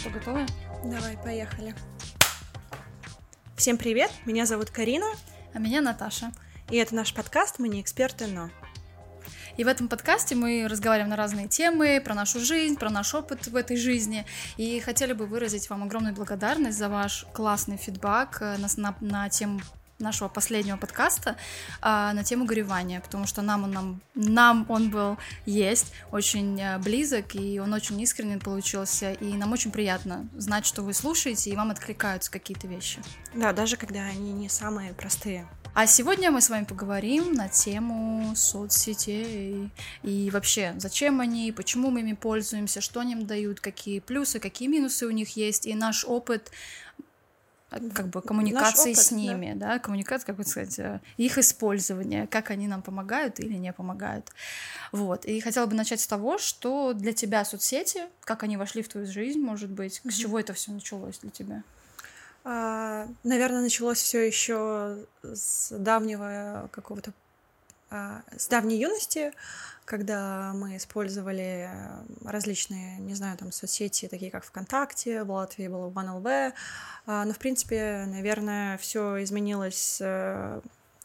что, готовы? Давай, поехали. Всем привет, меня зовут Карина. А меня Наташа. И это наш подкаст «Мы не эксперты, но...» И в этом подкасте мы разговариваем на разные темы, про нашу жизнь, про наш опыт в этой жизни. И хотели бы выразить вам огромную благодарность за ваш классный фидбэк э, на, на, на тему нашего последнего подкаста а, на тему горевания, потому что нам он, нам, нам он был есть очень э, близок, и он очень искренен получился, и нам очень приятно знать, что вы слушаете, и вам откликаются какие-то вещи. Да, даже когда они не самые простые. А сегодня мы с вами поговорим на тему соцсетей и вообще, зачем они, почему мы ими пользуемся, что они им дают, какие плюсы, какие минусы у них есть, и наш опыт как бы коммуникации опыт, с ними, да, да коммуникация, как бы сказать, э, их использование, как они нам помогают или не помогают. Вот. И хотела бы начать с того, что для тебя соцсети, как они вошли в твою жизнь, может быть, с чего это все началось для тебя? А, наверное, началось все еще с давнего какого-то с давней юности, когда мы использовали различные, не знаю, там соцсети, такие как ВКонтакте, в Латвии было OneLV, а, но, в принципе, наверное, все изменилось э,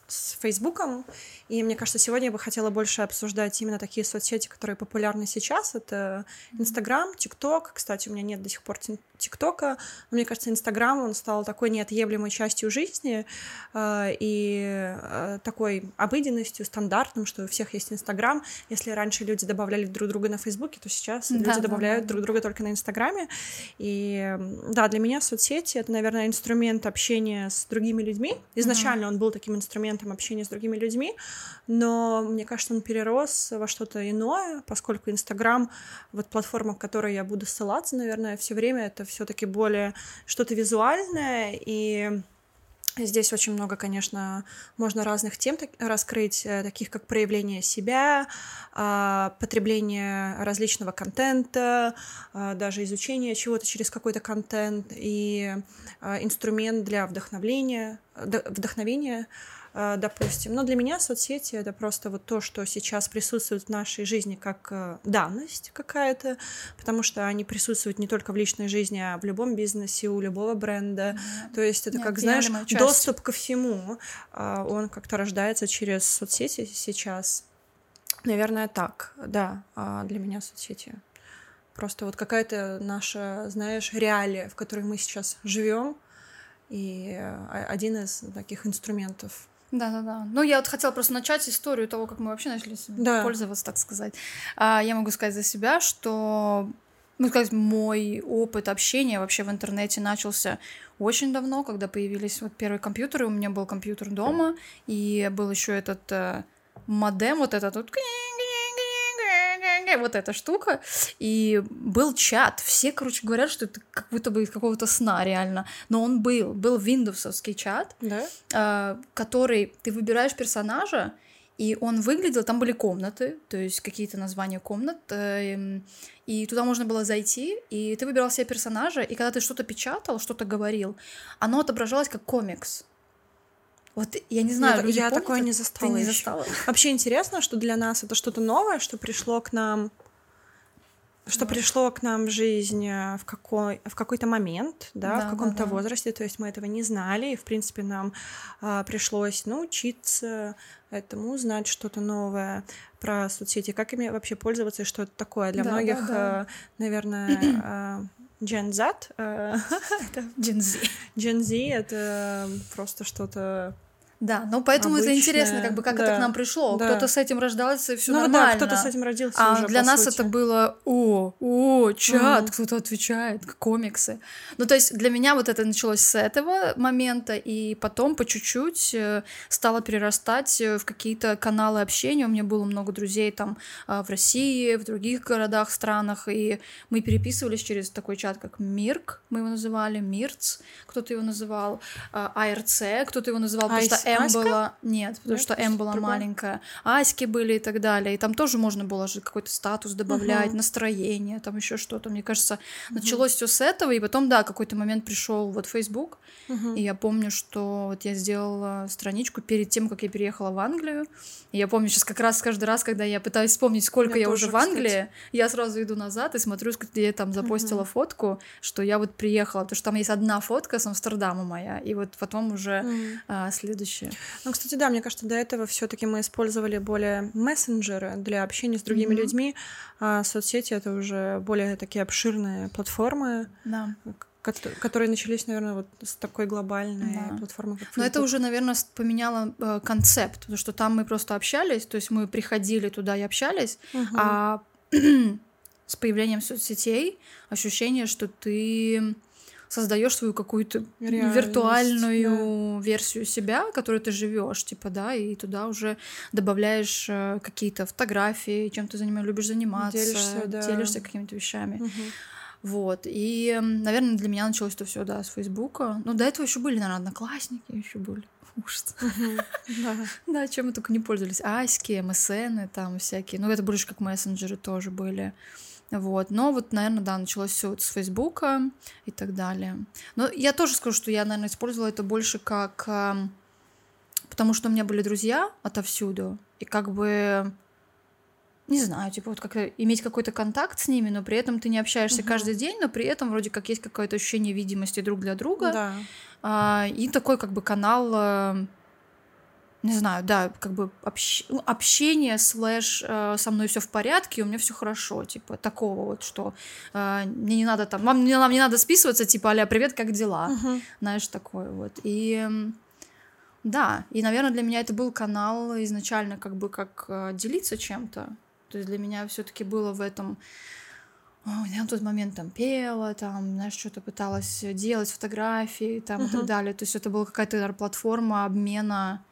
с Фейсбуком, и мне кажется, сегодня я бы хотела больше обсуждать именно такие соцсети, которые популярны сейчас. Это Инстаграм, ТикТок. Кстати, у меня нет до сих пор ТикТока, мне кажется, Инстаграм, он стал такой неотъемлемой частью жизни э, и э, такой обыденностью, стандартным, что у всех есть Инстаграм. Если раньше люди добавляли друг друга на Фейсбуке, то сейчас да, люди да, добавляют да. друг друга только на Инстаграме. И да, для меня соцсети — это, наверное, инструмент общения с другими людьми. Изначально mm-hmm. он был таким инструментом общения с другими людьми, но мне кажется, он перерос во что-то иное, поскольку Инстаграм, вот платформа, к которой я буду ссылаться, наверное, все время это все-таки более что-то визуальное и Здесь очень много, конечно, можно разных тем раскрыть, э, таких как проявление себя, а, потребление различного контента, а, даже изучение чего-то через какой-то контент и а, инструмент для вдохновления, вдохновения допустим. Но для меня соцсети — это просто вот то, что сейчас присутствует в нашей жизни как э, данность какая-то, потому что они присутствуют не только в личной жизни, а в любом бизнесе, у любого бренда. Mm-hmm. То есть это, Нет, как знаешь, часть. доступ ко всему. А, он как-то рождается через соцсети сейчас. Наверное, так, да, а, для меня соцсети. Просто вот какая-то наша, знаешь, реалия, в которой мы сейчас живем, и э, один из таких инструментов да, да, да. Ну, я вот хотела просто начать историю того, как мы вообще начали да. пользоваться, так сказать. А, я могу сказать за себя, что ну, сказать, мой опыт общения вообще в интернете начался очень давно, когда появились вот первые компьютеры. У меня был компьютер дома, и был еще этот э, модем, вот этот вот вот эта штука, и был чат. Все, короче, говорят, что это как будто бы из какого-то сна реально. Но он был. Был виндовсовский чат, да? э, который ты выбираешь персонажа, и он выглядел, там были комнаты, то есть какие-то названия комнат, э, и туда можно было зайти, и ты выбирал себе персонажа, и когда ты что-то печатал, что-то говорил, оно отображалось как комикс. Вот я не знаю, я, я такое не застала. Ты не застала. Вообще интересно, что для нас это что-то новое, что пришло к нам что пришло к нам в жизнь э, в, какой, в какой-то момент, да, да в каком-то да, да. возрасте, то есть мы этого не знали, и, в принципе, нам а, пришлось научиться этому, узнать что-то новое про соцсети, как ими вообще пользоваться и что это такое. Для да, многих, да, да. Э, наверное, э, Gen Z. Gen Z. Gen Z — это просто что-то да, ну поэтому Обычное, это интересно, как бы как да, это к нам пришло. Да. Кто-то с этим рождался, и все ну, нормально. Да, кто-то с этим родился. А уже, для нас сути. это было о, о, чат, угу. кто-то отвечает, комиксы. Ну, то есть для меня вот это началось с этого момента, и потом по чуть-чуть э, стало перерастать э, в какие-то каналы общения. У меня было много друзей там э, в России, в других городах, странах, и мы переписывались через такой чат, как Мирк, мы его называли, Мирц, кто-то его называл, АРЦ, кто-то его называл просто М была... Нет, потому Нет, что М была другое? маленькая. Аськи были и так далее. И там тоже можно было же какой-то статус добавлять, Мгм. настроение, там еще что-то. Мне кажется, началось все с этого, и потом, да, какой-то момент пришел вот Facebook, Мгм. и я помню, что вот я сделала страничку перед тем, как я переехала в Англию. И я помню сейчас как раз каждый раз, когда я пытаюсь вспомнить, сколько Я я, уже тоже, в Англии, я сразу иду назад и смотрю, где я там запостила фотку, что я вот приехала, потому что там есть одна фотка с Амстердама моя, и вот потом уже Мгм. а, следующая. Ну, кстати, да, мне кажется, до этого все-таки мы использовали более мессенджеры для общения с другими Мгм. людьми, а соцсети это уже более такие обширные платформы, Да. кото- которые начались, наверное, вот с такой глобальной Да. платформы, как Но это уже, наверное, поменяло э, концепт, потому что там мы просто общались, то есть мы приходили туда и общались, Мгм. а с появлением соцсетей ощущение, что ты создаешь свою какую-то виртуальную версию себя, которой ты живешь, типа, да, и туда уже добавляешь э, какие-то фотографии, чем ты заним... любишь заниматься, Делишься, да. делишься какими-то вещами. Мгм. Вот. И, наверное, для меня началось это все, да, с Фейсбука. Ну, до этого еще были, наверное, одноклассники, еще были. Ужас. Да. Да, чем мы только не пользовались. Аськи, МСН, там всякие. Ну, это больше как мессенджеры тоже были. Вот. Но вот, наверное, да, началось все вот с Фейсбука и так далее. Но я тоже скажу, что я, наверное, использовала это больше как... ам, Потому что у меня были друзья отовсюду, и как бы не знаю, типа вот как иметь какой-то контакт с ними, но при этом ты не общаешься Мгм. каждый день, но при этом вроде как есть какое-то ощущение видимости друг для друга. Да. А, и такой как бы канал, э, не знаю, да, как бы общ- ну, общение слэш э, со мной все в порядке, у меня все хорошо, типа такого вот, что э, мне не надо там, вам мне, нам не надо списываться, типа, аля, привет, как дела, Мгм. знаешь, такое вот. И да, и, наверное, для меня это был канал изначально как бы как э, делиться чем-то. То есть для меня все-таки было в этом Ой, я на тот момент там пела, там, знаешь, что-то пыталась делать, фотографии там и так далее. То есть это была какая-то платформа обмена,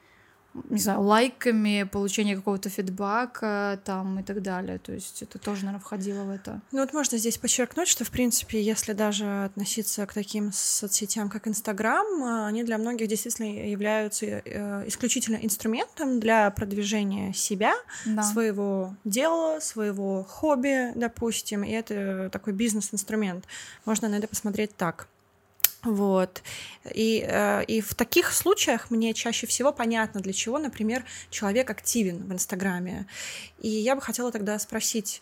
не знаю, лайками, получения какого-то фидбака там и так далее. То есть это тоже, наверное, входило в это. Ну вот можно здесь подчеркнуть, что, в принципе, если даже относиться к таким соцсетям, как Инстаграм, а, они для многих действительно являются э, исключительно инструментом для продвижения себя, Да. своего дела, своего хобби, допустим, и это такой бизнес-инструмент. Можно на это посмотреть так. Вот. И, э, и в таких случаях мне чаще всего понятно, для чего, например, человек активен в Инстаграме. И я бы хотела тогда спросить,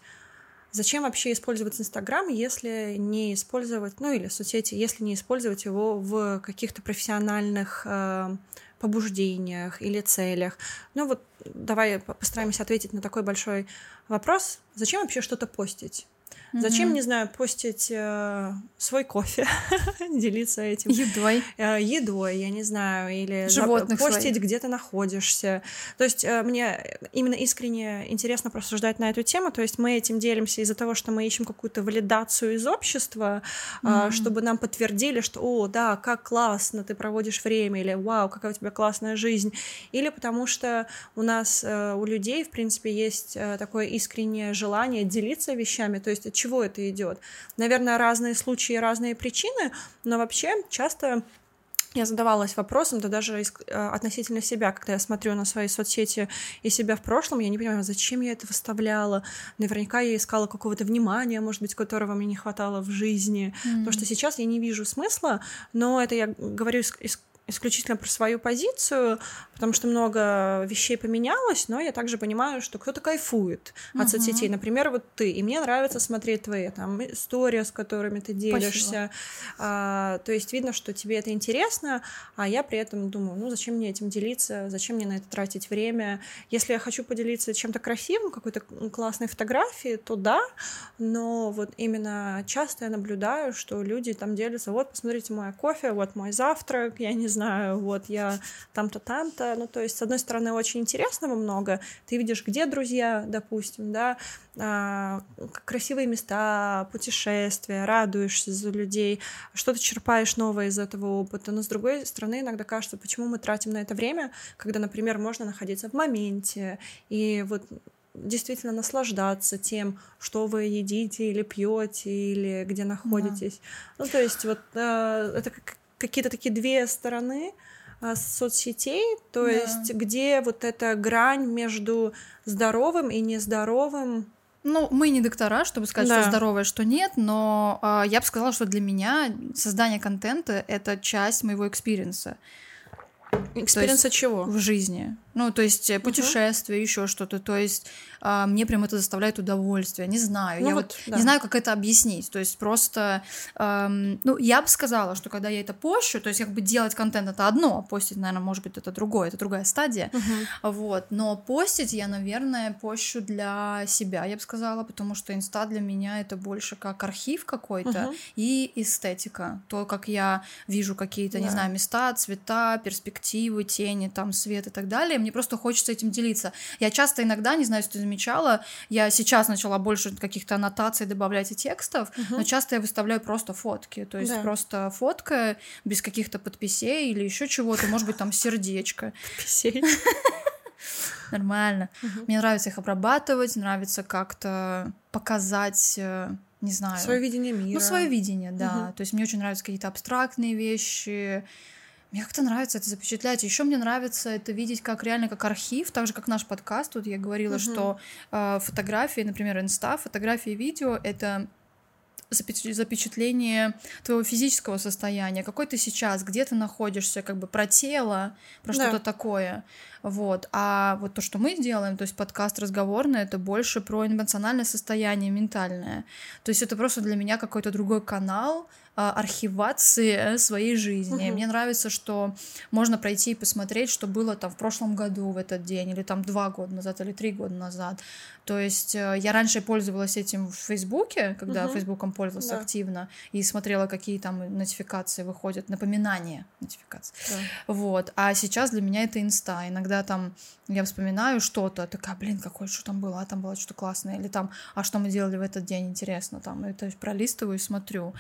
зачем вообще использовать Инстаграм, если не использовать, ну или соцсети, если не использовать его в каких-то профессиональных э, побуждениях или целях. Ну вот давай по- постараемся ответить на такой большой вопрос. Зачем вообще что-то постить? Зачем, Мгм. не знаю, постить э, свой кофе, делиться этим Едой. э, едой, я не знаю, или за- Животных постить, своих. где ты находишься. То есть э, мне именно искренне интересно порассуждать на эту тему. То есть мы этим делимся из-за того, что мы ищем какую-то валидацию из общества, а, Мгм. чтобы нам подтвердили, что, о, да, как классно ты проводишь время, или вау, какая у тебя классная жизнь. Или потому что у нас, э, у людей, в принципе, есть э, такое искреннее желание делиться вещами. То есть чего это идет? Наверное, разные случаи, разные причины, но вообще часто я задавалась вопросом, да даже э, относительно себя, когда я смотрю на свои соцсети и себя в прошлом, я не понимаю, зачем я это выставляла. Наверняка я искала какого-то внимания, может быть, которого мне не хватало в жизни. Потому что сейчас я не вижу смысла, но это я говорю ис- ис- исключительно про свою позицию, потому что много вещей поменялось, но я также понимаю, что кто-то кайфует от Мгм. соцсетей. Например, вот ты, и мне нравится смотреть твои там истории, с которыми ты делишься. А, то есть видно, что тебе это интересно, а я при этом думаю, ну зачем мне этим делиться, зачем мне на это тратить время. Если я хочу поделиться чем-то красивым, какой-то классной фотографией, то да, но вот именно часто я наблюдаю, что люди там делятся, вот, посмотрите мой кофе, вот мой завтрак, я не знаю, вот я там-то, там-то. Ну, то есть, с одной стороны, очень интересного много. Ты видишь, где друзья, допустим, да, а, красивые места, путешествия, радуешься за людей, что-то черпаешь новое из этого опыта. Но, с другой стороны, иногда кажется, почему мы тратим на это время, когда, например, можно находиться в моменте и вот действительно наслаждаться тем, что вы едите или пьете, или где находитесь. Ну, то есть вот э, это как- какие-то такие две стороны а, соцсетей, то да. есть где вот эта грань между здоровым и нездоровым ну, мы не доктора, чтобы сказать, да. что здоровое, что нет, но э, я бы сказала, что для меня создание контента — это часть моего experience а. Experience а чего? В жизни. Ну, то есть путешествие, uh-huh. еще что-то. То есть а, мне прям это доставляет удовольствие. Не знаю. Ну, я вот, вот да. не знаю, как это объяснить. То есть просто, эм, ну, я бы сказала, что когда я это пощу, то есть как бы делать контент это одно, а постить, наверное, может быть, это другое, это другая стадия. Uh-huh. Вот. Но постить я, наверное, пощу для себя, я бы сказала, потому что инста для меня это больше как архив какой-то uh-huh. и эстетика. То, как я вижу какие-то, да. не знаю, места, цвета, перспективы, тени, там, свет и так далее мне просто хочется этим делиться. Я часто иногда, не знаю, если ты замечала, я сейчас начала больше каких-то аннотаций добавлять и текстов, угу. но часто я выставляю просто фотки, то есть да. просто фотка без каких-то подписей или еще чего-то, может быть, там сердечко. Подписей. Нормально. Мне нравится их обрабатывать, нравится как-то показать э, не знаю. Свое видение мира. Ну, свое видение, да. Угу. То есть мне очень нравятся какие-то абстрактные вещи, мне как-то нравится это запечатлять. Еще мне нравится это видеть как реально как архив, так же как наш подкаст. Тут я говорила, угу. что э, фотографии, например, инста, фотографии, видео это запечатление твоего физического состояния, какой ты сейчас, где ты находишься, как бы про тело, про да. что-то такое. Вот. А вот то, что мы делаем, то есть подкаст разговорный, это больше про эмоциональное состояние, ментальное. То есть это просто для меня какой-то другой канал, архивации своей жизни. Угу. Мне нравится, что можно пройти и посмотреть, что было там в прошлом году в этот день, или там два года назад, или три года назад. То есть э, я раньше пользовалась этим в Фейсбуке, когда угу. Фейсбуком пользовалась да. активно, и смотрела, какие там нотификации выходят, напоминания нотификации. Да. Вот. А сейчас для меня это инста. Иногда там я вспоминаю что-то, такая, блин, какое что там было, а там было что-то классное, или там, а что мы делали в этот день, интересно, там, это пролистываю и смотрю.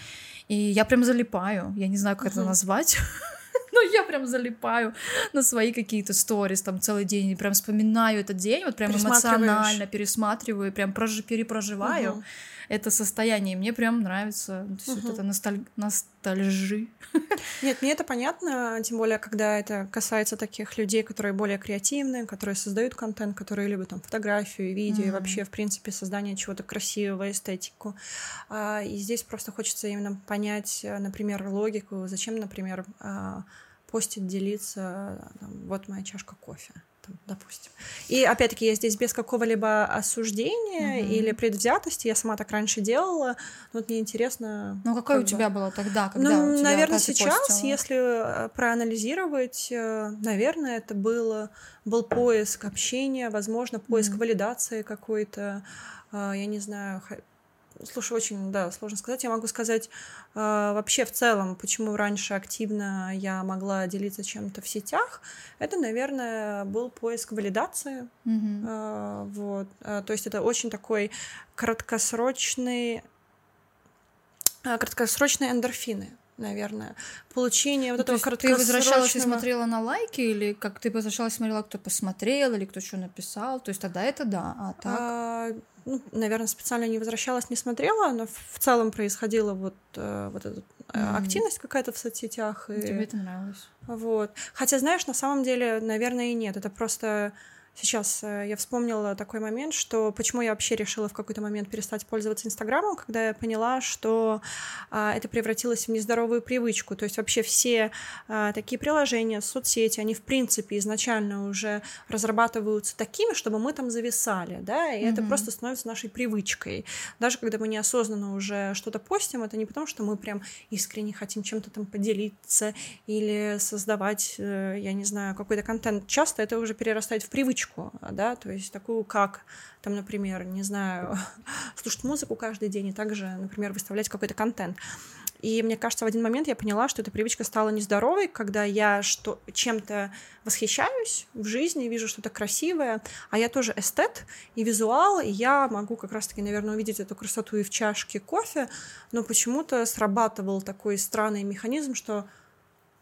И я прям залипаю, я не знаю, как это назвать, но я прям залипаю на свои какие-то сторис там целый день, и прям вспоминаю этот день, вот прям эмоционально пересматриваю, прям прож- перепроживаю. Uh-huh это состояние. мне прям нравится. То есть угу. вот это носталь... ностальжи. Нет, мне это понятно, тем более, когда это касается таких людей, которые более креативные, которые создают контент, которые любят там фотографию, видео mm и вообще, в принципе, создание чего-то красивого, эстетику. А, и здесь просто хочется именно понять, например, логику, зачем, например, а, постить, делиться, там, вот моя чашка кофе там, допустим. И опять-таки я здесь без какого-либо осуждения угу. или предвзятости, я сама так раньше делала, но вот мне интересно. Ну какое как у тебя было тогда, когда Ну, у тебя, наверное, сейчас, постила? если э, проанализировать, э, наверное, это было был поиск общения, возможно, поиск угу. валидации какой-то, э, я не знаю, Слушай, очень, да, сложно сказать. Я могу сказать э, вообще в целом, почему раньше активно я могла делиться чем-то в сетях. Это, наверное, был поиск валидации. Mm-hmm. Э, вот. Э, то есть это очень такой краткосрочный, э, краткосрочные эндорфины наверное, получение вот ну, этого краткосрочного... Ты возвращалась и смотрела на лайки, или как ты возвращалась и смотрела, кто посмотрел, или кто что написал, то есть тогда это да, а так... А, ну, наверное, специально не возвращалась, не смотрела, но в целом происходила вот, э, вот эта mm. активность какая-то в соцсетях. И... Тебе это нравилось? Вот. Хотя, знаешь, на самом деле, наверное, и нет. Это просто Сейчас э, я вспомнила такой момент, что почему я вообще решила в какой-то момент перестать пользоваться Инстаграмом, когда я поняла, что а, это превратилось в нездоровую привычку. То есть вообще все а, такие приложения, соцсети, они в принципе изначально уже разрабатываются такими, чтобы мы там зависали, да, и mm-hmm. это просто становится нашей привычкой. Даже когда мы неосознанно уже что-то постим, это не потому, что мы прям искренне хотим чем-то там поделиться или создавать, э, я не знаю, какой-то контент. Часто это уже перерастает в привычку привычку, да, то есть такую, как, там, например, не знаю, слушать музыку каждый день и также, например, выставлять какой-то контент. И мне кажется, в один момент я поняла, что эта привычка стала нездоровой, когда я что, чем-то восхищаюсь в жизни, вижу что-то красивое, а я тоже эстет и визуал, и я могу как раз-таки, наверное, увидеть эту красоту и в чашке кофе, но почему-то срабатывал такой странный механизм, что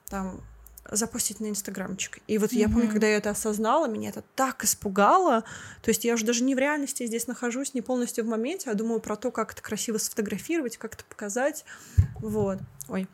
там запустить на инстаграмчик. И вот mm-hmm. я помню, когда я это осознала, меня это так испугало. То есть я уже даже не в реальности здесь нахожусь, не полностью в моменте, а думаю про то, как это красиво сфотографировать, как это показать. Вот. Ой.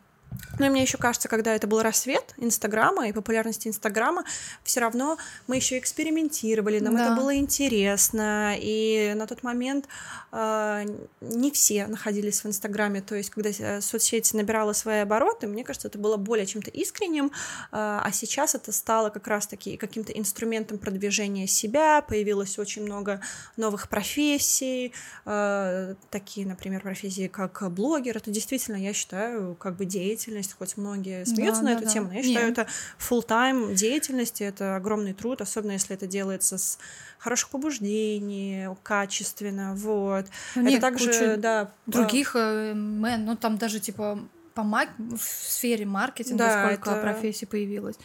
Ну и мне еще кажется, когда это был рассвет Инстаграма и популярности Инстаграма, все равно мы еще экспериментировали, нам да. это было интересно, и на тот момент э, не все находились в Инстаграме, то есть когда э, соцсеть набирала свои обороты, мне кажется, это было более чем-то искренним, э, а сейчас это стало как раз-таки каким-то инструментом продвижения себя, появилось очень много новых профессий, э, такие, например, профессии как блогер, это действительно, я считаю, как бы деятельность, хоть многие смеются да, на да, эту да. тему, но я считаю, Нет. это full-time деятельность, это огромный труд, особенно если это делается с хороших побуждений, качественно, вот. Ну, это также, да, других э, мен, ну там даже типа по мак... в сфере маркетинга да, сколько это... профессий появилось.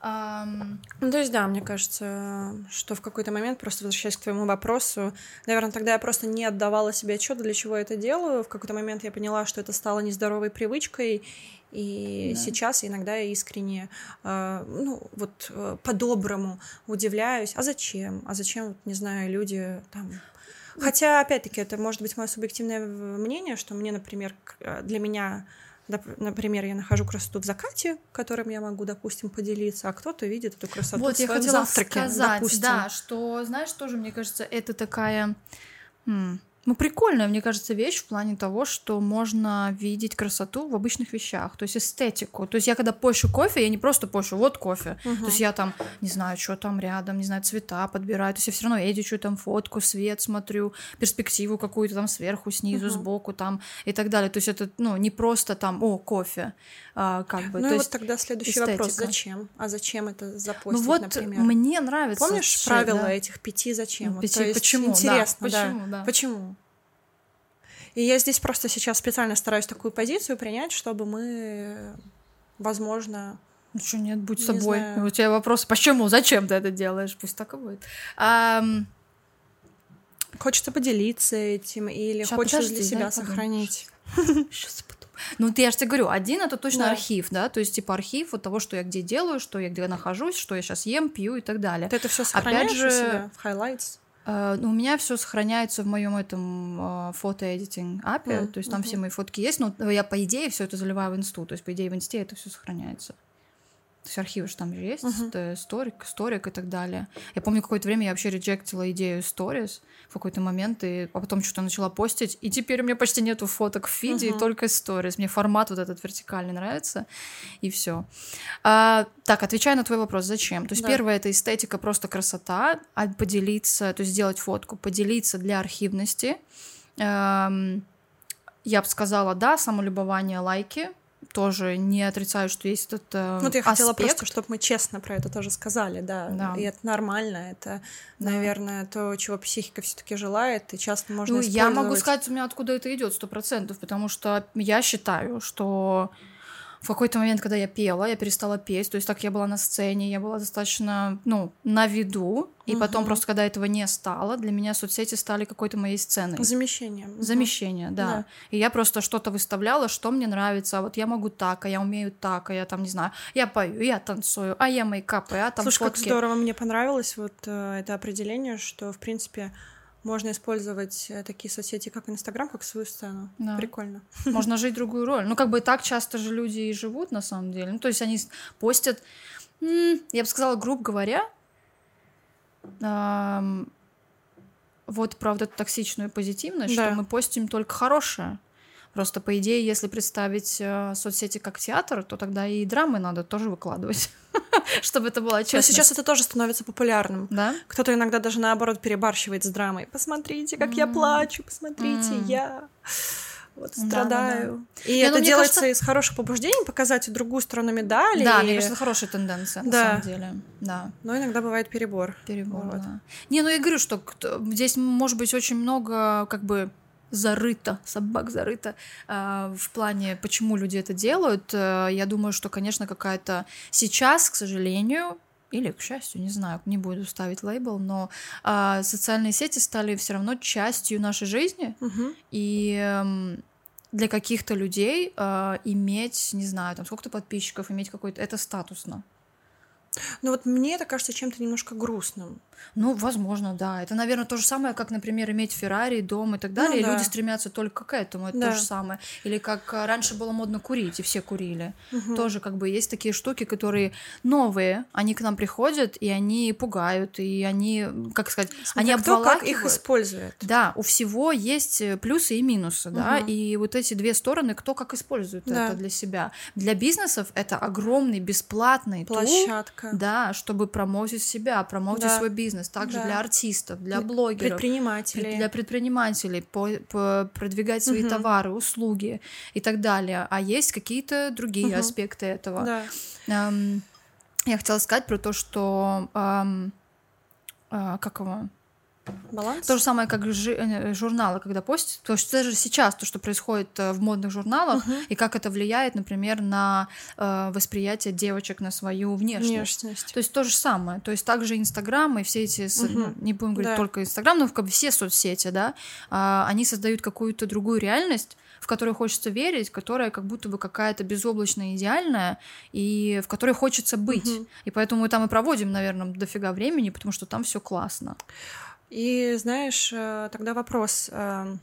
Um... Ну, то есть, да, мне кажется, что в какой-то момент, просто возвращаясь к твоему вопросу, наверное, тогда я просто не отдавала себе отчет, для чего я это делаю. В какой-то момент я поняла, что это стало нездоровой привычкой, и да. сейчас иногда я искренне, э, ну, вот э, по-доброму удивляюсь, а зачем? А зачем, вот, не знаю, люди там... Хотя, опять-таки, это может быть мое субъективное мнение, что мне, например, э, для меня Например, я нахожу красоту в закате, которым я могу, допустим, поделиться, а кто-то видит эту красоту вот, в своем я завтраке, сказать, допустим. Да, что, знаешь, тоже, мне кажется, это такая... М- ну, прикольная, мне кажется, вещь в плане того, что можно видеть красоту в обычных вещах, то есть эстетику. То есть я когда пощу кофе, я не просто пощу, вот кофе. Uh-huh. То есть я там, не знаю, что там рядом, не знаю, цвета подбираю. То есть я все равно эдичу там фотку, свет смотрю, перспективу какую-то там сверху, снизу, uh-huh. сбоку там и так далее. То есть это, ну, не просто там, о, кофе, а, как бы. Ну то и вот тогда следующий эстетика. вопрос, зачем? А зачем это запостить, ну, вот например? мне нравится. Помнишь правила да? этих пяти зачем? Ну, пяти, вот, почему? Интересно, да. Почему, да. Почему? И я здесь просто сейчас специально стараюсь такую позицию принять, чтобы мы, возможно... Ну что, нет, будь не собой. Знаю. У тебя вопрос, почему, зачем ты это делаешь? Пусть так и будет. А... Хочется поделиться этим или Сейчас, хочется подожди, для себя сохранить. Сейчас ну, я же тебе говорю, один это точно да. архив, да, то есть типа архив от того, что я где делаю, что я где нахожусь, что я сейчас ем, пью и так далее. Ты это все сохраняешь Опять же, у себя в highlights? Uh, у меня все сохраняется в моем этом uh, фото-эдитинг апе, mm, то есть там mm-hmm. все мои фотки есть, но я по идее все это заливаю в инсту, то есть по идее в инсте это все сохраняется. То есть архивы же там же есть, uh-huh. сторик, сторик и так далее. Я помню, какое-то время я вообще реджектила идею сторис в какой-то момент, и а потом что-то начала постить, и теперь у меня почти нету фоток в фиде, uh-huh. и только сторис. Мне формат вот этот вертикальный нравится, и все. А, так, отвечая на твой вопрос, зачем? То есть да. первое — это эстетика, просто красота, а поделиться, то есть сделать фотку, поделиться для архивности. Эм, я бы сказала, да, самолюбование, лайки, тоже не отрицаю, что есть этот э, Вот я аспект. хотела просто, чтобы мы честно про это тоже сказали, да. да. И это нормально, это, да. наверное, то, чего психика все таки желает, и часто можно ну. Я могу сказать, у меня откуда это идет сто процентов, потому что я считаю, что в какой-то момент, когда я пела, я перестала петь, то есть так я была на сцене, я была достаточно, ну, на виду, и угу. потом просто, когда этого не стало, для меня соцсети стали какой-то моей сценой. Замещением. Замещение, да. да. И я просто что-то выставляла, что мне нравится, а вот я могу так, а я умею так, а я там, не знаю, я пою, я танцую, а я мейкап, а там Слушай, фотки. как здорово, мне понравилось вот э, это определение, что, в принципе, можно использовать э, такие соцсети, как Инстаграм, как свою сцену. Да. Прикольно. Можно жить другую роль. Ну, как бы так часто же люди и живут, на самом деле. Ну, то есть они постят, я бы сказала, грубо говоря, вот, правда, токсичную позитивность, да. что мы постим только хорошее. Просто, по идее, если представить э, соцсети как театр, то тогда и драмы надо тоже выкладывать, чтобы это было честно. Но сейчас это тоже становится популярным. Да? Кто-то иногда даже наоборот перебарщивает с драмой. Посмотрите, как я плачу, посмотрите, я вот страдаю. Да, да, да. И Я, это ну, делается кажется... из хороших побуждений, показать другую сторону медали. Да, и... мне кажется, это хорошая тенденция, да. на самом деле. Да. Но иногда бывает перебор. Перебор, вот. да. Не, ну я говорю, что здесь может быть очень много как бы зарыто, собак зарыто э, в плане, почему люди это делают. Э, я думаю, что, конечно, какая-то сейчас, к сожалению, или к счастью, не знаю, не буду ставить лейбл, но э, социальные сети стали все равно частью нашей жизни, угу. и э, для каких-то людей э, иметь, не знаю, там сколько-то подписчиков, иметь какой-то, это статусно. Ну вот мне это кажется чем-то немножко грустным. Ну, возможно, да. Это, наверное, то же самое, как, например, иметь Феррари, дом и так далее. Ну, и да. люди стремятся только к этому. Это Да. то же самое. Или как а, раньше было модно курить, и все курили. Тоже как бы есть такие штуки, которые новые. Они к нам приходят, и они пугают, и они, как сказать, они Смотря кто как их использует. Да, у всего есть э, плюсы и минусы, да, Мгм. и вот эти две стороны, кто как использует Да. это для себя. Для бизнесов это огромный бесплатный тул, Да, чтобы промоутить себя, промоутить Да. свой бизнес. Также Да. для артистов, для блогеров, Предприниматели. для предпринимателей, по- по- продвигать свои Мгм. товары, услуги и так далее. А есть какие-то другие Мгм. аспекты этого. Да. Эм, я хотела сказать про то, что эм, а, как его? Баланс. То же самое, как жи- э, журналы, когда постят. То есть даже сейчас то, что происходит э, в модных журналах, Мгм. и как это влияет, например, на э, восприятие девочек на свою внешность. Внешность. То есть то же самое. То есть также Инстаграм и все эти, со- ну, не будем говорить Да. только Инстаграм, но как бы все соцсети, да, а, они создают какую-то другую реальность, в которую хочется верить, которая как будто бы какая-то безоблачная, идеальная, и в которой хочется быть. Мгм. И поэтому мы там и проводим, наверное, дофига времени, потому что там все классно. И знаешь, э, тогда вопрос, э,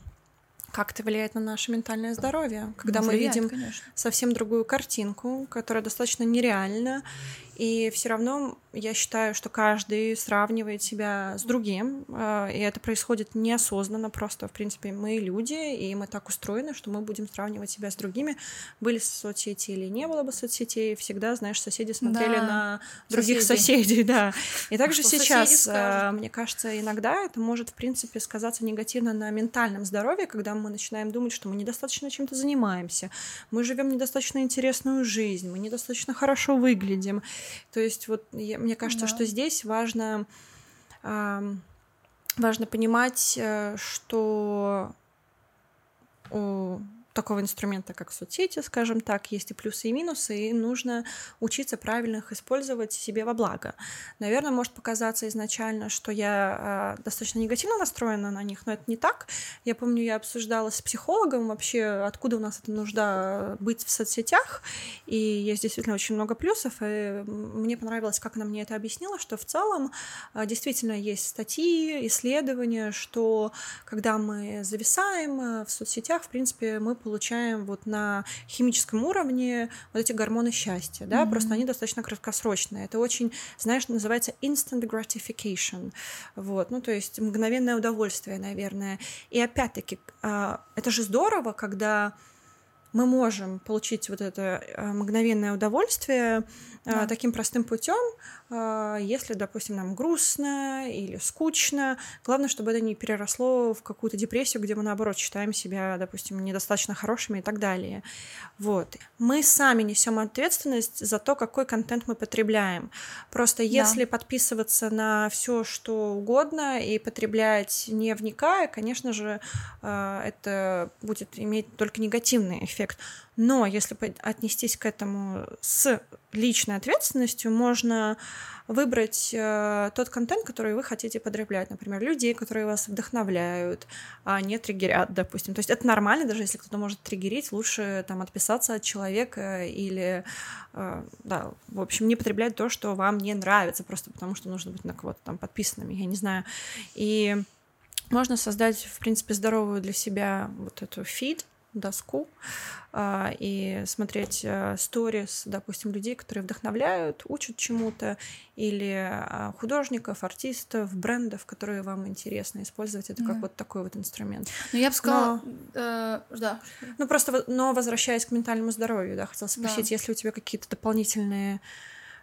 как это влияет на наше ментальное здоровье, когда Ну, мы влияет, видим конечно. совсем другую картинку, которая достаточно нереальна, и все равно я считаю, что каждый сравнивает себя с другим, э, и это происходит неосознанно, просто, в принципе, мы люди, и мы так устроены, что мы будем сравнивать себя с другими, были соцсети или не было бы соцсетей, всегда, знаешь, соседи смотрели Да, на других соседей. соседей, да. И также соседи сейчас, э, мне кажется, иногда это может, в принципе, сказаться негативно на ментальном здоровье, когда мы начинаем думать, что мы недостаточно чем-то занимаемся, мы живем недостаточно интересную жизнь, мы недостаточно хорошо выглядим. То есть вот я- мне кажется, Да. что здесь важно ам, важно понимать, э, что такого инструмента, как соцсети, скажем так, есть и плюсы, и минусы, и нужно учиться правильно их использовать себе во благо. Наверное, может показаться изначально, что я э, достаточно негативно настроена на них, но это не так. Я помню, я обсуждала с психологом вообще, откуда у нас эта нужда быть в соцсетях, и есть действительно очень много плюсов, и мне понравилось, как она мне это объяснила, что в целом э, действительно есть статьи, исследования, что когда мы зависаем э, в соцсетях, в принципе, мы получаем вот на химическом уровне вот эти гормоны счастья, да, Мгм. просто они достаточно краткосрочные. Это очень, знаешь, называется instant gratification, вот, ну, то есть мгновенное удовольствие, наверное. И опять-таки, а, это же здорово, когда мы можем получить вот это э, мгновенное удовольствие э, Да. таким простым путем, если, допустим, нам грустно или скучно. Главное, чтобы это не переросло в какую-то депрессию, где мы, наоборот, считаем себя, допустим, недостаточно хорошими и так далее. Вот. Мы сами несем ответственность за то, какой контент мы потребляем. Просто если подписываться на все, что угодно и потреблять не вникая, конечно же, э, это будет иметь только негативный эффект. Но если отнестись к этому с личной ответственностью, можно выбрать э, тот контент, который вы хотите потреблять. Например, людей, которые вас вдохновляют, а не триггерят, допустим. То есть это нормально, даже если кто-то может триггерить, лучше там отписаться от человека или, э, да, в общем, не потреблять то, что вам не нравится, просто потому что нужно быть на кого-то там подписанными, я не знаю. И можно создать, в принципе, здоровую для себя вот эту фид, доску а, и смотреть э, сторис, допустим, людей, которые вдохновляют, учат чему-то, или а, художников, артистов, брендов, которые вам интересно использовать это как Да. вот такой вот инструмент. Ну, я бы сказала, э, да. Ну просто, но возвращаясь к ментальному здоровью, да, хотела спросить, Да. есть ли у тебя какие-то дополнительные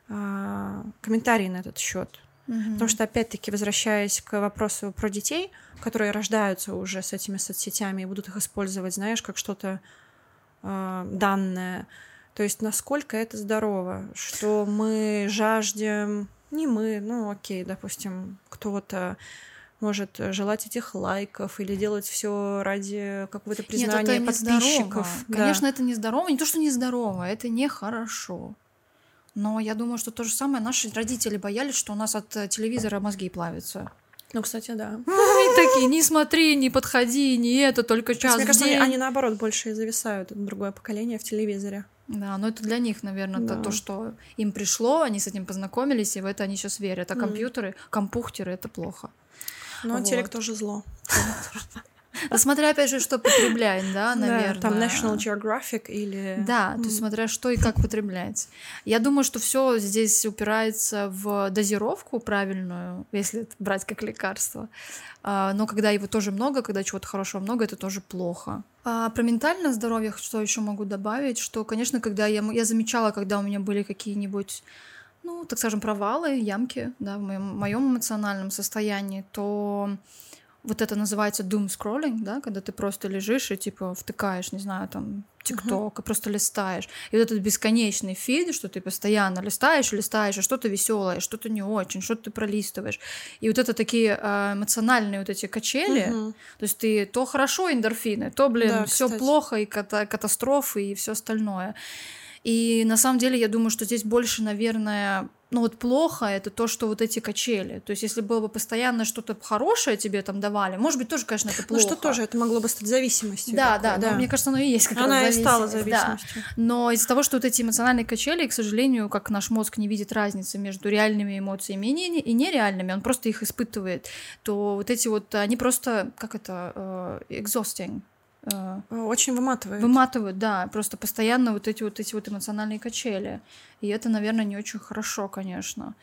а, комментарии на этот счет? Мгм. Потому что, опять-таки, возвращаясь к вопросу про детей, которые рождаются уже с этими соцсетями и будут их использовать, знаешь, как что-то э, данное. То есть, насколько это здорово, что мы жаждем, не мы, ну окей, допустим, кто-то может желать этих лайков или делать все ради какого-то Нет, признания это подписчиков. нездорово. Да. Конечно, это нездорово. Не то, что нездорово, это нехорошо. Но я думаю, что то же самое наши родители боялись, что у нас от э, телевизора мозги плавятся. Ну, кстати, да. И такие, не смотри, не подходи, не это, только То час мне кажется, они, они наоборот больше и зависают, другое поколение в телевизоре. Да, но это для них, наверное, Да. это то, что им пришло, они с этим познакомились, и в это они сейчас верят. А компьютеры, компухтеры это плохо. Но Вот. телек тоже зло. Ну, смотря опять же, что потребляет, да, наверное. Да, там National Geographic или... Да, то есть смотря что и как потреблять. Я думаю, что все здесь упирается в дозировку правильную, если брать как лекарство. А, Но когда его тоже много, когда чего-то хорошего много, это тоже плохо. А про ментальное здоровье что еще могу добавить, что, конечно, когда я, я замечала, когда у меня были какие-нибудь ну, так скажем, провалы, ямки, да, в моем, моем эмоциональном состоянии, то вот это называется doom scrolling, да, когда ты просто лежишь и типа втыкаешь, не знаю, там ТикТок, и просто листаешь. И вот этот бесконечный фид, что ты постоянно листаешь, листаешь, а что-то веселое, что-то не очень, что-то ты пролистываешь. И вот это такие э, эмоциональные вот эти качели, Мгм. то есть ты то хорошо эндорфины, то, блин, Да, все плохо и ката- катастрофы и все остальное. И на самом деле я думаю, что здесь больше, наверное, ну вот плохо это то, что вот эти качели. То есть если было бы постоянно что-то хорошее тебе там давали, может быть, тоже, конечно, это Ну плохо. что тоже, это могло бы стать зависимостью. Да, такой, да, но мне кажется, оно и есть как Она и раз стала зависимость, да. зависимостью. Но из-за того, что вот эти эмоциональные качели, к сожалению, как наш мозг не видит разницы между реальными эмоциями и, не, и нереальными, он просто их испытывает, то вот эти вот, они просто, как это, э, exhausting, Очень выматывает. выматывают, да, просто постоянно вот эти вот эти вот эмоциональные качели. И это, наверное, не очень хорошо, конечно.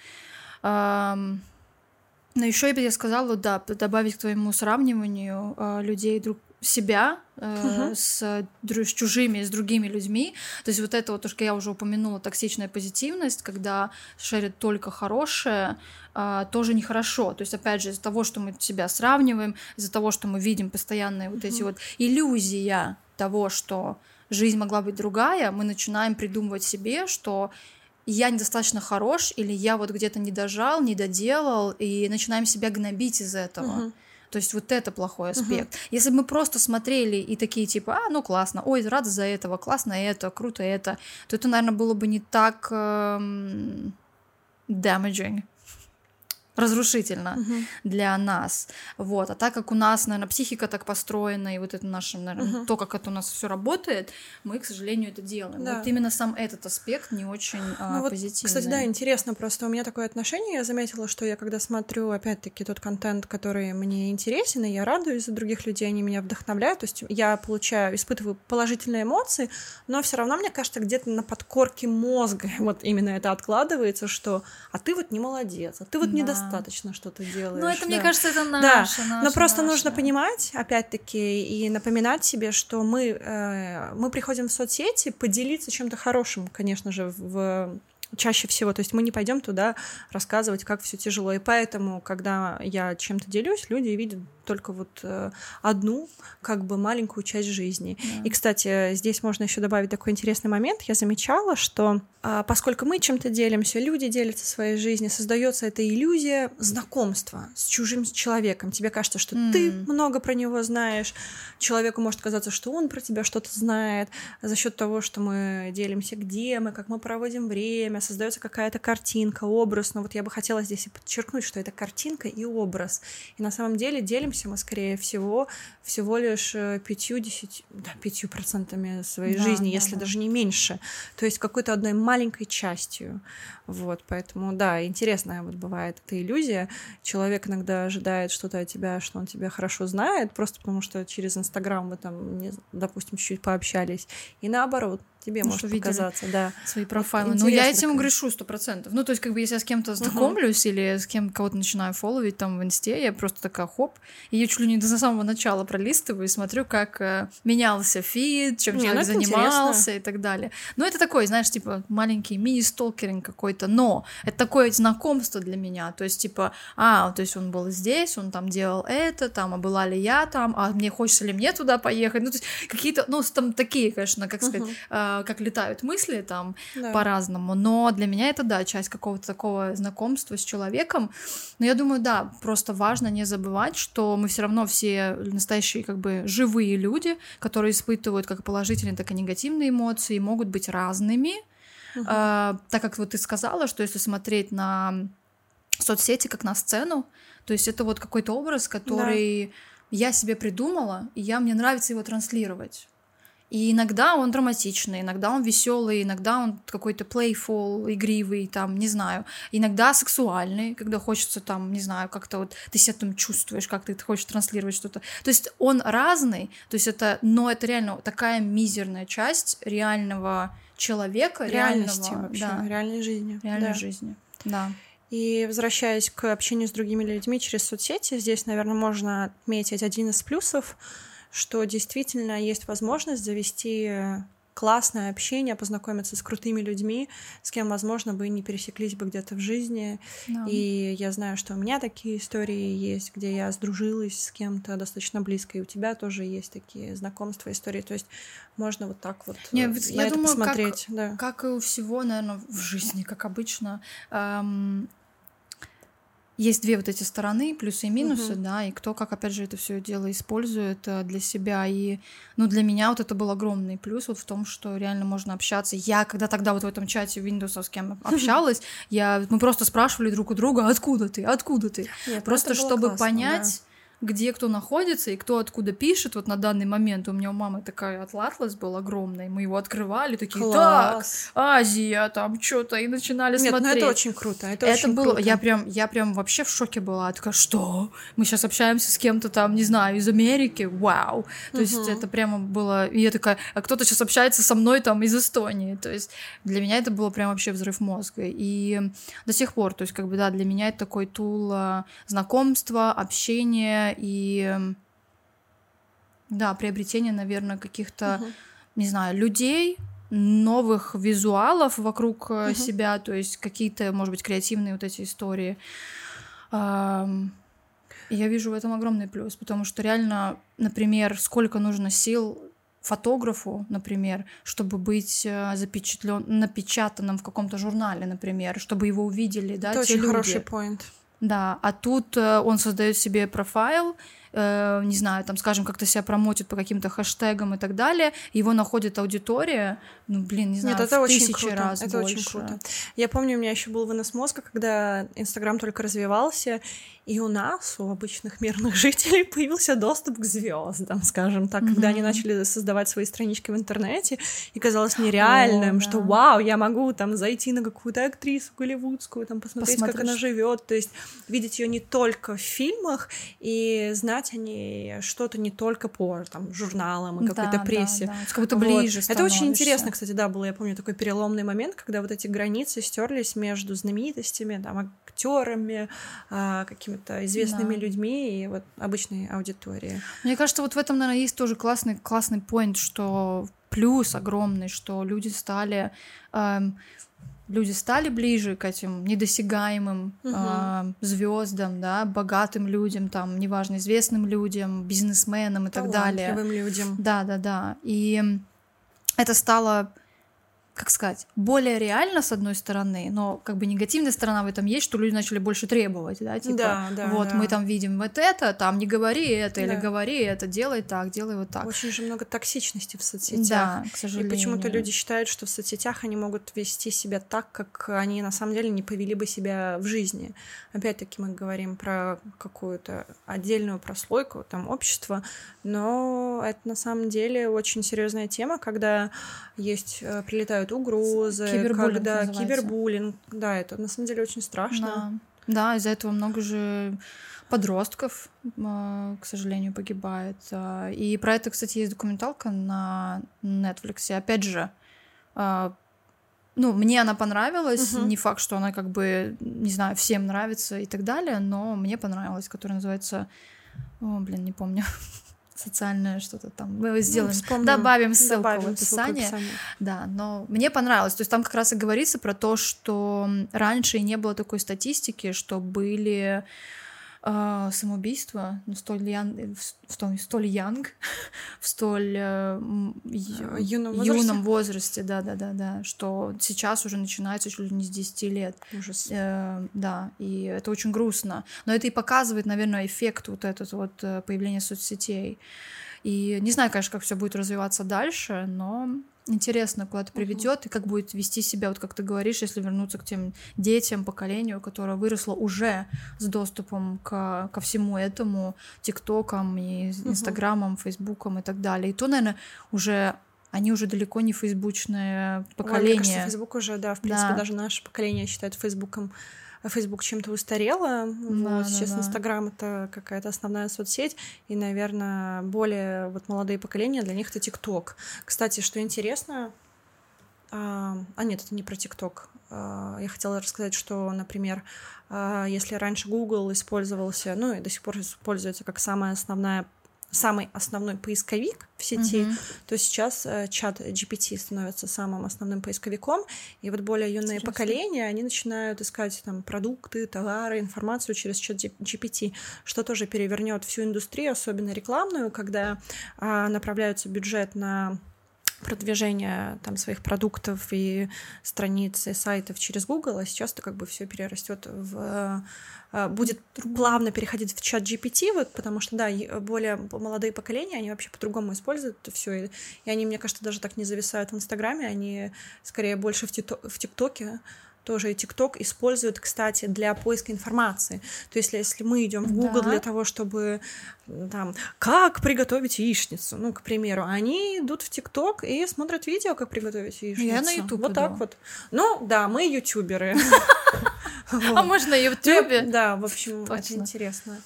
Но еще я бы я сказала, да, добавить к твоему сравниванию э, людей друг себя э, Мгм. с, с чужими, с другими людьми. То есть вот это вот, то, что я уже упомянула, токсичная позитивность, когда шерят только хорошее, а, тоже нехорошо. То есть, опять же, из-за того, что мы себя сравниваем, из-за того, что мы видим постоянные вот эти вот иллюзия того, что жизнь могла быть другая, мы начинаем придумывать себе, что я недостаточно хорош, или я вот где-то не дожал, не доделал, и начинаем себя гнобить из этого. Мгм. То есть вот это плохой аспект. Если бы мы просто смотрели и такие типа, а, ну классно, ой, рада за этого, классно это, круто это, то это, наверное, было бы не так эм, damaging, разрушительно Мгм. для нас. Вот. А так как у нас, наверное, психика так построена, и вот это наше, наверное, Мгм. то, как это у нас все работает, мы, к сожалению, это делаем. Да. Вот именно сам этот аспект не очень а, Ну вот, позитивный. Кстати, да, интересно, просто у меня такое отношение, я заметила, что я когда смотрю, опять-таки, тот контент, который мне интересен, и я радуюсь за других людей, они меня вдохновляют, то есть я получаю, испытываю положительные эмоции, но все равно, мне кажется, где-то на подкорке мозга вот именно это откладывается, что а ты вот не молодец, а ты вот Да. недостаточно что-то делаешь. Ну, это, мне да. кажется, это Да, наше, но наше, просто наше. нужно понимать, опять-таки, и напоминать себе, что мы, э, мы приходим в соцсети поделиться чем-то хорошим, конечно же, в чаще всего, то есть мы не пойдем туда рассказывать, как все тяжело, и поэтому, когда я чем-то делюсь, люди видят только вот э, одну, как бы маленькую часть жизни. Да. И, кстати, здесь можно еще добавить такой интересный момент. Я замечала, что а, поскольку мы чем-то делимся, люди делятся своей жизнью, создается эта иллюзия знакомства с чужим человеком. Тебе кажется, что ты М. много про него знаешь. Человеку может казаться, что он про тебя что-то знает. За счет того, что мы делимся, где мы, как мы проводим время, создается какая-то картинка, образ. Но вот я бы хотела здесь и подчеркнуть, что это картинка и образ. И на самом деле делимся мы, скорее всего, всего лишь э, пятью, десять, да, пятью процентами своей Да, жизни, да, если да. даже не меньше. То есть какой-то одной маленькой частью. Вот, поэтому, да, интересная вот бывает эта иллюзия. Человек иногда ожидает что-то от тебя, что он тебя хорошо знает, просто потому что через Инстаграм вы там, не- допустим, чуть-чуть пообщались. И наоборот, тебе Ну, может что показаться, да. свои профайлы. Ну, я интересно этим такое. грешу сто процентов. Ну, то есть, как бы, если я с кем-то знакомлюсь или с кем кого-то начинаю фолловить там в инсте, я просто такая, хоп, и я чуть ли не до самого начала пролистываю и смотрю, как э, менялся фид, чем Не, ну человек занимался и так далее. Ну, это такой, знаешь, типа, маленький мини-сталкеринг какой-то, но это такое знакомство для меня, то есть, типа, а, то есть он был здесь, он там делал это, там, а была ли я там, а мне хочется ли мне туда поехать, ну, то есть, какие-то, ну, там такие, конечно, как сказать, Мгм. Э, как летают мысли там, Да. по-разному. Но для меня это, да, часть какого-то такого знакомства с человеком. Но я думаю, да, просто важно не забывать, что мы все равно все настоящие как бы живые люди, которые испытывают как положительные, так и негативные эмоции, могут быть разными. Мгм. А, так как вот ты сказала, что если смотреть на соцсети как на сцену, то есть это вот какой-то образ, который я себе придумала, и я, мне нравится его транслировать. И иногда он драматичный, иногда он веселый, иногда он какой-то playful, игривый, там, не знаю. Иногда сексуальный, когда хочется там, не знаю, как-то вот ты себя там чувствуешь, как ты хочешь транслировать что-то. То есть он разный, то есть это, но это реально такая мизерная часть реального человека, реальности реального, вообще, да, реальной жизни. реальной да. жизни. Да. И возвращаясь к общению с другими людьми через соцсети, здесь, наверное, можно отметить один из плюсов, что действительно есть возможность завести классное общение, познакомиться с крутыми людьми, с кем, возможно, бы не пересеклись бы где-то в жизни. Да. И я знаю, что у меня такие истории есть, где я сдружилась с кем-то достаточно близко, и у тебя тоже есть такие знакомства, истории. То есть можно вот так вот Не, э, на я это думаю, посмотреть. как, да. как и у всего, наверное, в жизни, как обычно, эм, есть две вот эти стороны, плюсы и минусы, Мгм. да, и кто как, опять же, это все дело использует э, для себя. И, ну, для меня вот это был огромный плюс вот в том, что реально можно общаться. Я, когда тогда вот в этом чате Windows с кем общалась, я, мы просто спрашивали друг у друга, откуда ты, откуда ты? Нет, ну Просто чтобы классно, понять, где кто находится и кто откуда пишет. Вот на данный момент у меня у мамы такая атлас был огромный, мы его открывали, такие, так, Класс. Азия, там что-то, и начинали Нет, ну смотреть. это очень круто. Это, Это очень было, круто. я прям, я прям вообще в шоке была. Я такая, что? Мы сейчас общаемся с кем-то там, не знаю, из Америки? Вау! То есть Мгм. это прямо было... И я такая, а кто-то сейчас общается со мной там из Эстонии. То есть для меня это было прям вообще взрыв мозга. И до сих пор, то есть как бы, да, для меня это такой тул а, знакомства, общения и... Да, приобретение, наверное, каких-то Мгм. не знаю, людей, новых визуалов вокруг э, Мгм. себя, то есть какие-то, может быть, креативные вот эти истории. И я вижу в этом огромный плюс, потому что реально, например, сколько нужно сил фотографу, например, чтобы быть запечатлен, напечатанным в каком-то журнале, например, чтобы его увидели, да, это те очень люди. хороший поинт. Да, а тут э, он создает себе профайл, э, не знаю, там, скажем, как-то себя промотит по каким-то хэштегам и так далее, его находит аудитория, ну, блин, не знаю, Нет, это в очень тысячи круто. раз это больше. очень круто. Я помню, у меня еще был вынос мозга, когда Инстаграм только развивался, и у нас, у обычных мирных жителей, появился доступ к звездам, скажем так, когда они начали создавать свои странички в интернете, и казалось нереальным, что да. вау, я могу там зайти на какую-то актрису голливудскую, там посмотреть, как Посмотришь. она живет, то есть видеть ее не только в фильмах и знать о ней что-то не только по там журналам и Да, какой-то да, прессе. да. Как будто Вот. ближе Это очень интересно, кстати, да, был, я помню, такой переломный момент, когда вот эти границы стерлись между знаменитостями, там, актерами, а, какими-то известными Да. людьми и вот обычной аудиторией. Мне кажется, вот в этом, наверное, есть тоже классный, классный point, что плюс огромный, что люди стали эм, люди стали ближе к этим недосягаемым Мгм. звездам, да, богатым людям, там, неважно, известным людям, бизнесменам и так далее. Людям. Да, да, да. И это стало, как сказать, более реально, с одной стороны, но как бы негативная сторона в этом есть, что люди начали больше требовать, да, типа, Да, да, вот да. мы там видим вот это, там не говори это, или Да. говори это, делай так, делай вот так. Очень же много токсичности в соцсетях. Да, к И сожалению. почему-то люди считают, что в соцсетях они могут вести себя так, как они на самом деле не повели бы себя в жизни. Опять-таки мы говорим про какую-то отдельную прослойку там общества, но это на самом деле очень серьезная тема, когда есть э, прилетают угрозы, Кибербуллинг когда называется. кибербуллинг, да, это на самом деле очень страшно. Да, да из-за этого много же подростков, а, к сожалению, погибает. А, И про это, кстати, есть документалка на Netflix. Опять же, а, ну, мне она понравилась. Мгм. Не факт, что она как бы, не знаю, всем нравится и так далее, но мне понравилась, которая называется... О, блин, не помню. Социальное что-то там. Мы сделаем. Ну, вспомним. Добавим ссылку Добавим в ссылку в описание. описании. Да, но мне понравилось. То есть там как раз и говорится про то, что раньше не было такой статистики, что были э, самоубийства ну, столь, ян... в столь, столь янг, в столь э, ю- Э, юном возрасте? юном возрасте, да, да, да, да, что сейчас уже начинается чуть ли не с 10 лет. Ужас. Э, да, и это очень грустно. Но это и показывает, наверное, эффект вот этот вот э, появления соцсетей. И не знаю, конечно, как все будет развиваться дальше, но интересно, куда это приведет и как будет вести себя, вот как ты говоришь, если вернуться к тем детям, поколению, которое выросло уже с доступом к, ко всему этому, ТикТокам и Инстаграмам, Фейсбукам и так далее. И то, наверное, уже они уже далеко не фейсбучное поколение. Ой, мне кажется, Фейсбук уже, да, в принципе, да. даже наше поколение считает Фейсбуком Facebook чем-то устарело. Да, вот, да, сейчас да. Инстаграм это какая-то основная соцсеть, и, наверное, более вот молодые поколения для них это ТикТок. Кстати, что интересно, а, а нет, это не про ТикТок. А, я хотела рассказать, что, например, а, если раньше Google использовался, ну и до сих пор используется как самая основная самый основной поисковик в сети, mm-hmm. то сейчас э, чат GPT становится самым основным поисковиком, и вот более юные Интересно. поколения, они начинают искать там продукты, товары, информацию через чат GPT, что тоже перевернет всю индустрию, особенно рекламную, когда э, направляется бюджет на продвижение там своих продуктов и страниц и сайтов через Google, а сейчас это как бы все перерастет в э, будет плавно переходить в чат GPT, вот, потому что, да, более молодые поколения, они вообще по-другому используют все, и, и они, мне кажется, даже так не зависают в Инстаграме, они скорее больше в, тито- в тоже и ТикТок используют, кстати, для поиска информации. То есть, если мы идем в Google да. для того, чтобы там, как приготовить яичницу, ну, к примеру, они идут в ТикТок и смотрят видео, как приготовить яичницу. Я на YouTube. Вот так вот. Ну, да, мы ютуберы. А можно на Ютубе? Да, в общем, это интересно.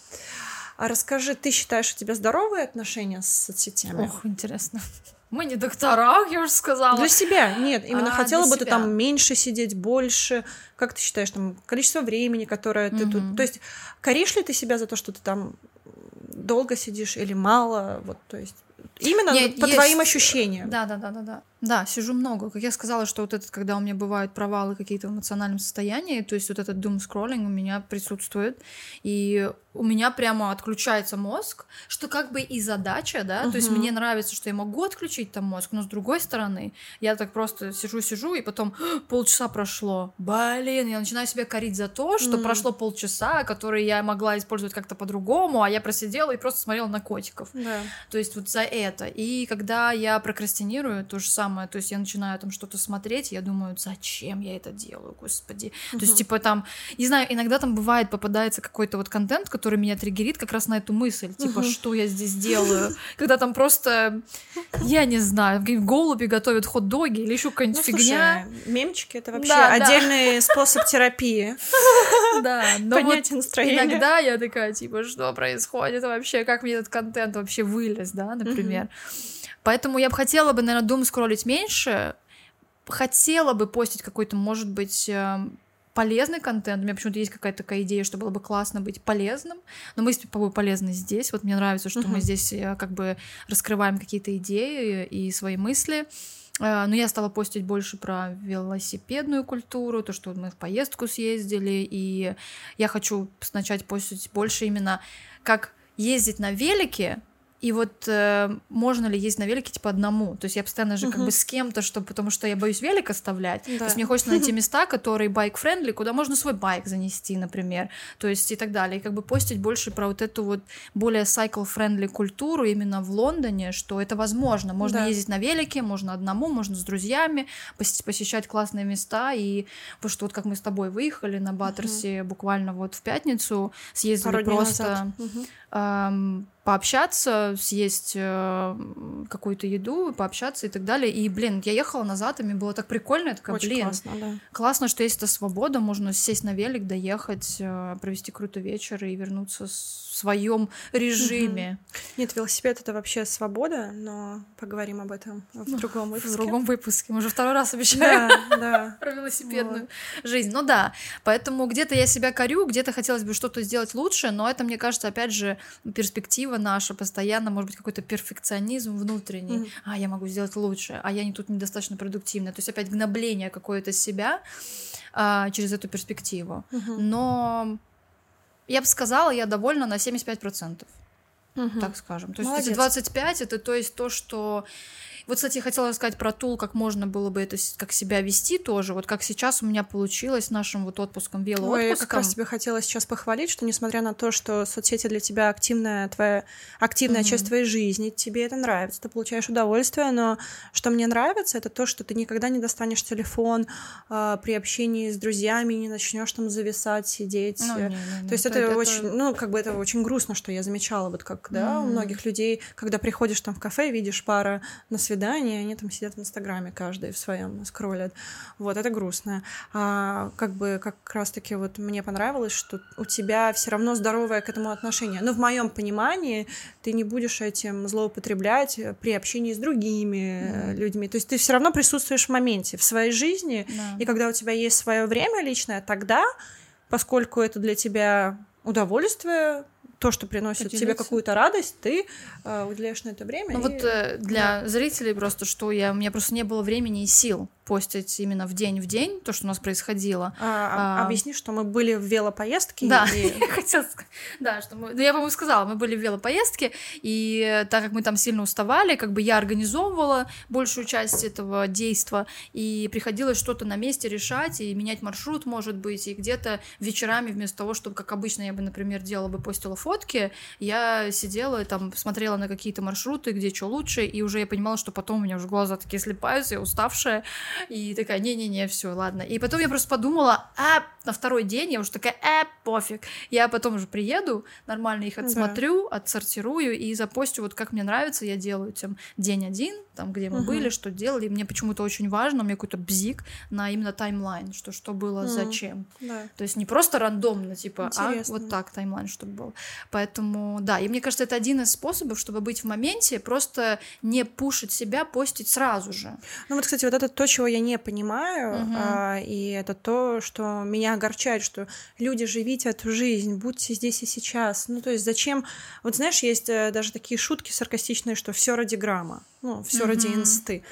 А расскажи, ты считаешь, у тебя здоровые отношения с соцсетями? Ох, интересно. Мы не доктора, я уже сказала. Для себя, нет. Именно а, хотела бы себя. ты там меньше сидеть, больше. Как ты считаешь, там, количество времени, которое ты mm-hmm. тут... То есть, коришь ли ты себя за то, что ты там долго сидишь или мало? Вот, то есть, именно нет, по есть... твоим ощущениям. Да, да, да, да, да. Да, сижу много. Как я сказала, что вот этот, когда у меня бывают провалы какие-то в эмоциональном состоянии, то есть вот этот doom scrolling у меня присутствует, и у меня прямо отключается мозг, что как бы и задача, да, uh-huh. то есть мне нравится, что я могу отключить там мозг, но с другой стороны, я так просто сижу-сижу, и потом полчаса прошло, блин, я начинаю себя корить за то, что uh-huh. прошло полчаса, которые я могла использовать как-то по-другому, а я просидела и просто смотрела на котиков. Yeah. То есть вот за это. И когда я прокрастинирую, то же самое самое, то есть я начинаю там что-то смотреть, я думаю, зачем я это делаю, господи. Uh-huh. То есть, типа, там, не знаю, иногда там бывает, попадается какой-то вот контент, который меня триггерит как раз на эту мысль, типа, uh-huh. что я здесь делаю, когда там просто, я не знаю, голуби готовят хот-доги или еще какая-нибудь ну, фигня. Слушай, мемчики — это вообще да, отдельный да. способ терапии. Да, но Поднять настроение. Иногда я такая, типа, что происходит вообще, как мне этот контент вообще вылез, да, например. Поэтому я бы хотела бы, наверное, дум скроллить меньше, хотела бы постить какой-то, может быть, эм, полезный контент. У меня почему-то есть какая-то такая идея, что было бы классно быть полезным. Но мы с тобой полезны здесь. Вот мне нравится, что uh-huh. мы здесь э, как бы раскрываем какие-то идеи и свои мысли. Э, но я стала постить больше про велосипедную культуру, то, что мы в поездку съездили, и я хочу начать постить больше именно как ездить на велике, и вот э, можно ли ездить на велике типа одному? То есть я постоянно же uh-huh. как бы с кем-то, что, потому что я боюсь велик оставлять. Да. То есть мне хочется найти места, которые bike-friendly, куда можно свой байк занести, например. То есть и так далее. И как бы постить больше про вот эту вот более cycle-friendly культуру именно в Лондоне, что это возможно. Можно да. ездить на велике, можно одному, можно с друзьями, посещать классные места. И потому что вот как мы с тобой выехали на Баттерсе uh-huh. буквально вот в пятницу, съездили Пару просто... Uh-huh. Эм, пообщаться, съесть э, какую-то еду, пообщаться и так далее. И, блин, я ехала назад, и мне было так прикольно. Я такая, Очень блин, классно, да. классно, что есть эта свобода, можно сесть на велик, доехать, э, провести крутой вечер и вернуться в своем режиме. Угу. Нет, велосипед это вообще свобода, но поговорим об этом в ну, другом выпуске. В другом выпуске. Мы уже второй раз обещаем да, да. про велосипедную вот. жизнь. Ну да, поэтому где-то я себя корю, где-то хотелось бы что-то сделать лучше, но это, мне кажется, опять же, перспектива наша постоянно, может быть, какой-то перфекционизм внутренний. А, я могу сделать лучше, а я не тут недостаточно продуктивна. То есть опять гнобление какое-то себя а, через эту перспективу. Но я бы сказала, я довольна на 75%. Угу. Так скажем. То есть Молодец. эти 25 это то есть то, что вот, кстати, я хотела рассказать про тул, как можно было бы это, как себя вести тоже. Вот как сейчас у меня получилось нашим вот отпуском, велоотпуском. Ой, я как раз тебе хотела сейчас похвалить, что несмотря на то, что соцсети для тебя активная твоя активная mm-hmm. часть твоей жизни, тебе это нравится, ты получаешь удовольствие, но что мне нравится, это то, что ты никогда не достанешь телефон э, при общении с друзьями, не начнешь там зависать, сидеть. Ну, не, не, не, то есть это, это очень, ну как бы это очень грустно, что я замечала, вот как, да, mm-hmm. у многих людей, когда приходишь там в кафе, видишь пара на свидание они там сидят в Инстаграме каждый в своем скроллят. Вот, это грустно. А, как бы как раз-таки вот мне понравилось, что у тебя все равно здоровое к этому отношение. Но в моем понимании ты не будешь этим злоупотреблять при общении с другими mm. людьми. То есть ты все равно присутствуешь в моменте, в своей жизни, Да. и когда у тебя есть свое время личное, тогда, поскольку это для тебя удовольствие, то, что приносит тебе Поделиться. какую-то радость, ты э, уделяешь на это время. Ну и- вот э, для зрителей просто, что я, у меня просто не было времени и сил постить именно в день в день то, что у нас происходило. А, а- объясни, что мы были в велопоездке. Да, и- я хотела сказать, да, что мы, ну, я, по-моему, сказала, мы были в велопоездке, и э, так как мы там сильно уставали, как бы я организовывала большую часть этого действа, и приходилось что-то на месте решать, и менять маршрут, может быть, и где-то вечерами вместо того, чтобы, как обычно, я бы, например, делала бы, постила фотки, я сидела и там смотрела на какие-то маршруты, где что лучше, и уже я понимала, что потом у меня уже глаза такие слепаются, я уставшая, и такая, не-не-не, все, ладно. И потом я просто подумала, а, на второй день я уже такая, э, пофиг. Я потом уже приеду, нормально их Да. отсмотрю, отсортирую и запостю, вот как мне нравится, я делаю тем день один, там, где мы Мгм. были, что делали. И мне почему-то очень важно, у меня какой-то бзик на именно таймлайн, что что было, Мгм. зачем. Да. То есть не просто рандомно, типа, а Интересно. вот так таймлайн, чтобы был. Поэтому, да, и мне кажется, это один из способов, чтобы быть в моменте, просто не пушить себя, постить сразу же. Ну вот, кстати, вот это то, чего я не понимаю, Мгм. а, и это то, что меня огорчает, что люди живите эту жизнь, будьте здесь и сейчас. Ну то есть зачем? Вот знаешь, есть э, даже такие шутки саркастичные, что все ради грамма, ну все ради Мгм. инсты.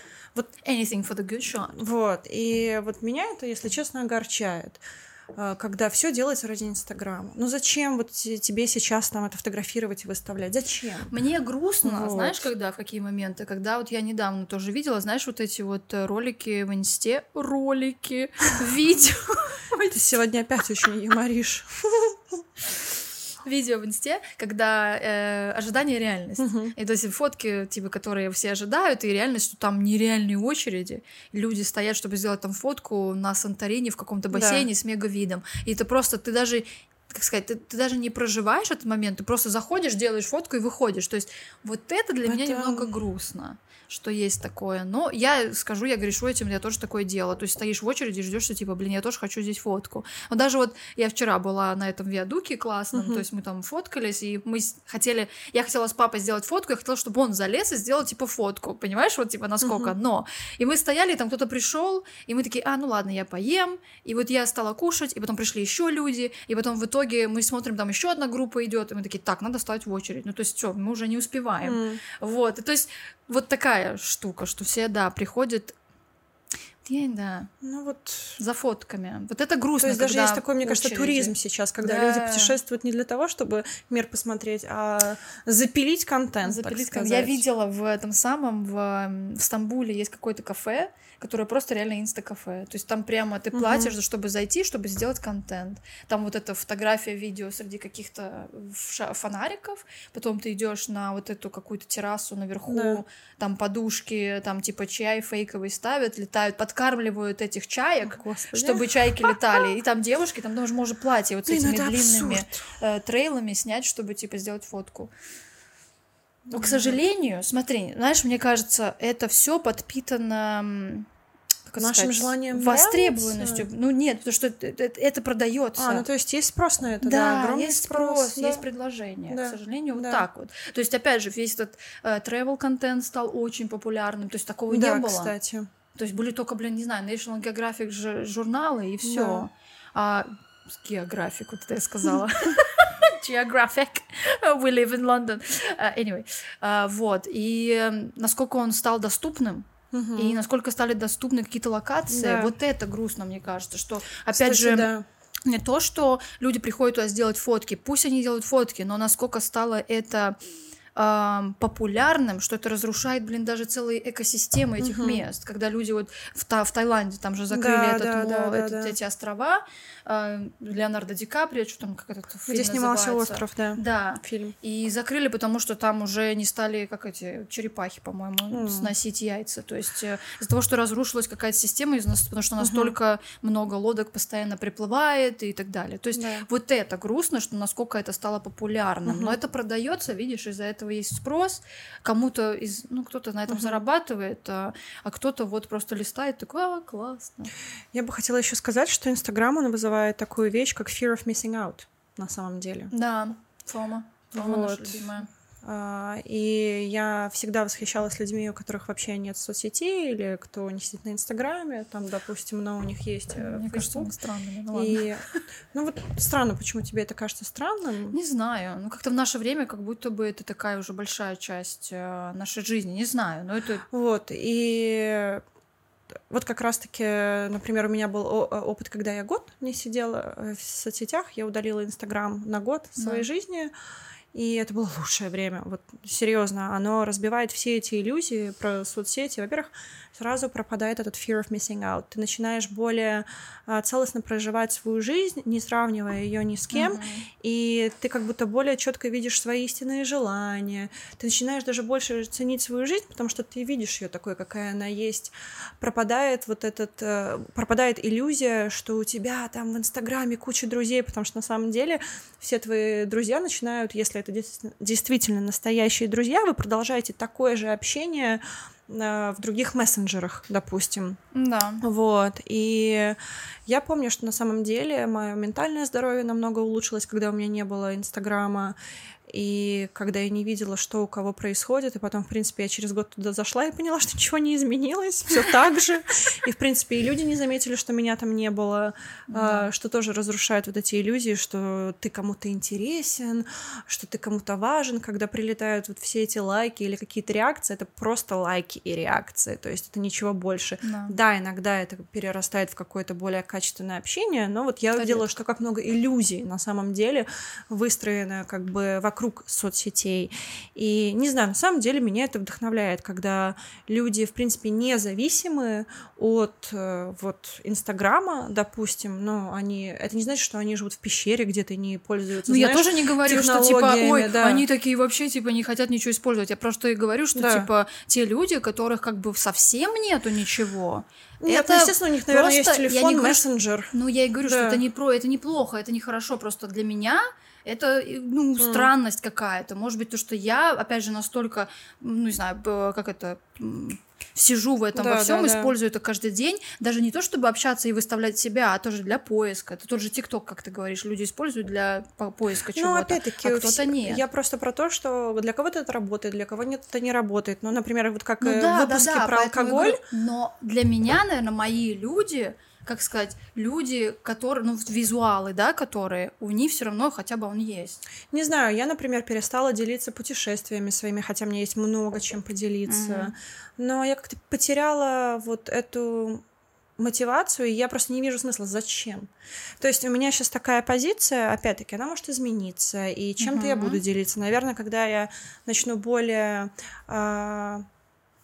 Anything for the good shot. Вот, и вот меня это, если честно, огорчает когда все делается ради Инстаграма. Ну зачем вот те- тебе сейчас там это фотографировать и выставлять? Зачем? Мне грустно, Вот. знаешь, когда, в какие моменты, когда вот я недавно тоже видела, знаешь, вот эти вот э, ролики в инсте, ролики, видео, Ты сегодня опять очень юморишь. видео в инсте, когда э, ожидание и реальность. Мгм. И то есть фотки, типа, которые все ожидают, и реальность, что там нереальные очереди. Люди стоят, чтобы сделать там фотку на Санторини в каком-то Да. бассейне с мегавидом. И это просто, ты даже как сказать, ты, ты даже не проживаешь этот момент, ты просто заходишь, делаешь фотку и выходишь. То есть вот это для меня Это- немного грустно, что есть такое. Но я скажу, я грешу этим, я тоже такое делала. То есть стоишь в очереди и ждешь, что типа, блин, я тоже хочу здесь фотку. Но даже вот я вчера была на этом виадуке классном, Мгм. то есть мы там фоткались, и мы хотели, я хотела с папой сделать фотку, я хотела, чтобы он залез и сделал типа фотку, понимаешь, вот типа насколько, но и мы стояли, и там кто-то пришел, и мы такие, а, ну ладно, я поем, и вот я стала кушать, и потом пришли еще люди, и потом в итоге мы смотрим, там еще одна группа идет, и мы такие, так, надо ставить в очередь, ну то есть все, мы уже не успеваем, М. вот, и то есть вот такая штука, что все, да, приходят, я, да, Ну вот за фотками. Вот это грустно. То есть даже есть такой, мне кажется, очереди. туризм сейчас, когда Да. люди путешествуют не для того, чтобы мир посмотреть, а запилить контент, Запилить так кон- сказать. Я видела в этом самом, в, в Стамбуле есть какое-то кафе, которое просто реально инста-кафе. То есть там прямо ты платишь, чтобы зайти, чтобы сделать контент. Там вот эта фотография, видео среди каких-то ша- фонариков, потом ты идешь на вот эту какую-то террасу наверху, Да. там подушки, там типа чай фейковый ставят, летают, подкармливают этих чаек, Господи. чтобы чайки летали. И там девушки, там даже можно платье вот с Блин, этими длинными э, трейлами снять, чтобы типа сделать фотку. Но, к сожалению, смотри, знаешь, мне кажется, это все подпитано как Нашим сказать, желанием востребованностью. нравиться? Ну нет, потому что это, это- это продается. А, ну то есть есть спрос на это, да, да, огромный есть спрос, да. есть предложение. Да, К сожалению, вот да. так вот. То есть, опять же, весь этот э, travel контент стал очень популярным. То есть такого Да, не было. кстати. То есть были только, блин, не знаю, National Geographic журналы и все. Да. А Geographic, вот это я сказала. Geographic. We live in London. Uh, anyway. Uh, вот. И э, насколько он стал доступным, Мгм. и насколько стали доступны какие-то локации, Да. вот это грустно, мне кажется, что, опять Кстати, же, да. не то, что люди приходят туда сделать фотки, пусть они делают фотки, но насколько стало это популярным, что это разрушает, блин, даже целые экосистемы этих Мгм. мест. Когда люди вот в, Та- в Таиланде там же закрыли Да, этот, да, мо- да, да, этот- да. эти острова, а, Леонардо Ди Каприо, что там, как этот фильм Где снимался называется? остров, да. Да. Фильм. И закрыли, потому что там уже не стали, как эти черепахи, по-моему, М. сносить яйца. То есть э, из-за того, что разрушилась какая-то система, из-за нас- потому что настолько много лодок постоянно приплывает и так далее. То есть Да. вот это грустно, что насколько это стало популярным. Мгм. Но это продается, видишь, из-за этого этого есть спрос, кому-то из, ну, кто-то на этом uh-huh. зарабатывает, а, а кто-то вот просто листает, такой, а, классно. Я бы хотела еще сказать, что Инстаграм, он вызывает такую вещь, как fear of missing out, на самом деле. Да, Фома. Фома вот. наша любимая. А, и я всегда восхищалась людьми, у которых вообще нет соцсетей, или кто не сидит на Инстаграме, там, допустим, но у них есть э, Мне кажется, они странными, ну и... Ну вот странно, почему тебе это кажется странным? Не знаю, ну как-то в наше время как будто бы это такая уже большая часть э, нашей жизни, не знаю, но это... Вот, и вот как раз-таки, например, у меня был опыт, когда я год не сидела э, в соцсетях, я удалила Инстаграм на год своей да. жизни, и это было лучшее время. Вот серьезно, оно разбивает все эти иллюзии про соцсети. Во-первых, сразу пропадает этот fear of missing out. Ты начинаешь более а, целостно проживать свою жизнь, не сравнивая ее ни с кем, uh-huh. и ты как будто более четко видишь свои истинные желания. Ты начинаешь даже больше ценить свою жизнь, потому что ты видишь ее такой, какая она есть. Пропадает вот этот, э, пропадает иллюзия, что у тебя там в Инстаграме куча друзей, потому что на самом деле все твои друзья начинают, если это действительно настоящие друзья, вы продолжаете такое же общение в других мессенджерах, допустим. Да. Вот. И я помню, что на самом деле мое ментальное здоровье намного улучшилось, когда у меня не было Инстаграма и когда я не видела, что у кого происходит, и потом, в принципе, я через год туда зашла и поняла, что ничего не изменилось, все так же, и, в принципе, и люди не заметили, что меня там не было, да. что тоже разрушает вот эти иллюзии, что ты кому-то интересен, что ты кому-то важен, когда прилетают вот все эти лайки или какие-то реакции, это просто лайки и реакции, то есть это ничего больше. Да, да иногда это перерастает в какое-то более качественное общение, но вот я увидела, что как много иллюзий на самом деле выстроено как бы вокруг вокруг соцсетей. И не знаю, на самом деле меня это вдохновляет, когда люди, в принципе, независимы от э, вот Инстаграма, допустим, но они, это не значит, что они живут в пещере где-то не пользуются. Ну, знаешь, я тоже не говорю, что типа, ой, да. они такие вообще типа не хотят ничего использовать. Я просто и говорю, что да. типа те люди, которых как бы совсем нету ничего, нет, это ну, естественно, у них, наверное, есть телефон, мессенджер. Ну, я и говорю, да. что это не про, это неплохо, это нехорошо. Просто для меня это, ну, mm. странность какая-то. Может быть, то, что я, опять же, настолько, ну, не знаю, как это, сижу в этом да, во всем, да, использую да. это каждый день, даже не то, чтобы общаться и выставлять себя, а тоже для поиска. Это тот же ТикТок, как ты говоришь, люди используют для поиска чего-то, ну, опять-таки, а кто-то нет. Я просто про то, что для кого-то это работает, для кого нет, это не работает. Ну, например, вот как ну, э, да, выпуски да, да, про алкоголь. Говорю, но для меня, наверное, мои люди как сказать, люди, которые, ну, визуалы, да, которые, у них все равно хотя бы он есть. Не знаю, я, например, перестала делиться путешествиями своими, хотя мне есть много чем поделиться. Mm-hmm. Но я как-то потеряла вот эту мотивацию, и я просто не вижу смысла, зачем. То есть у меня сейчас такая позиция, опять-таки, она может измениться, и чем-то uh-huh. я буду делиться. Наверное, когда я начну более э,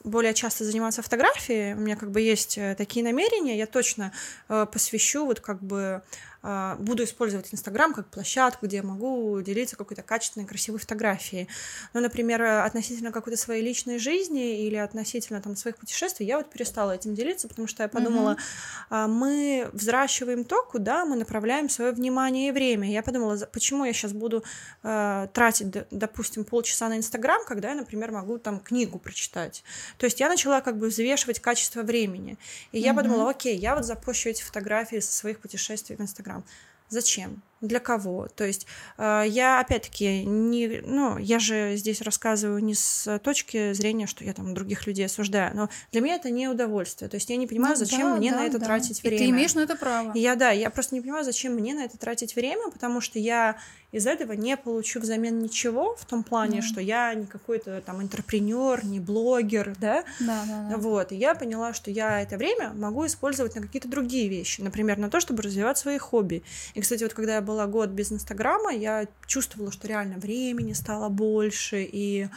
более часто заниматься фотографией, у меня как бы есть э, такие намерения, я точно э, посвящу вот как бы буду использовать Инстаграм как площадку, где я могу делиться какой-то качественной, красивой фотографией. Но, например, относительно какой-то своей личной жизни или относительно там своих путешествий, я вот перестала этим делиться, потому что я подумала, mm-hmm. мы взращиваем то, куда мы направляем свое внимание и время. Я подумала, почему я сейчас буду э, тратить, допустим, полчаса на Инстаграм, когда я, например, могу там книгу прочитать. То есть я начала как бы взвешивать качество времени. И mm-hmm. я подумала, окей, я вот запущу эти фотографии со своих путешествий в Инстаграм. Инстаграм. Зачем? Для кого? То есть э, я опять-таки не, ну, я же здесь рассказываю не с точки зрения, что я там других людей осуждаю, но для меня это не удовольствие. То есть я не понимаю, ну, зачем да, мне да, на это да. тратить время. И ты имеешь на это право. Я да, я просто не понимаю, зачем мне на это тратить время, потому что я из этого не получу взамен ничего в том плане, mm. что я не какой-то там интерпренер, не блогер, да? Да, да, да. Вот, и я поняла, что я это время могу использовать на какие-то другие вещи, например, на то, чтобы развивать свои хобби. И, кстати, вот когда я была год без Инстаграма, я чувствовала, что реально времени стало больше, и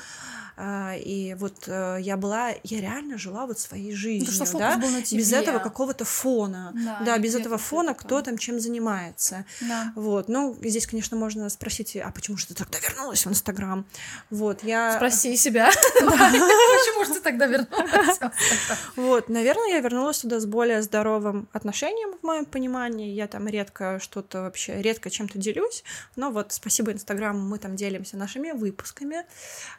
а, и вот э, я была, я реально жила вот своей жизнью, да, что да? Был на тебе. без этого какого-то фона, да, да без этого фона, кто там чем занимается, да. вот, ну, здесь, конечно, можно спросить, а почему же ты тогда вернулась в Инстаграм, вот, я... Спроси себя, почему же ты тогда вернулась Вот, наверное, я вернулась туда с более здоровым отношением, в моем понимании, я там редко что-то вообще, редко редко чем-то делюсь, но вот спасибо Инстаграму мы там делимся нашими выпусками,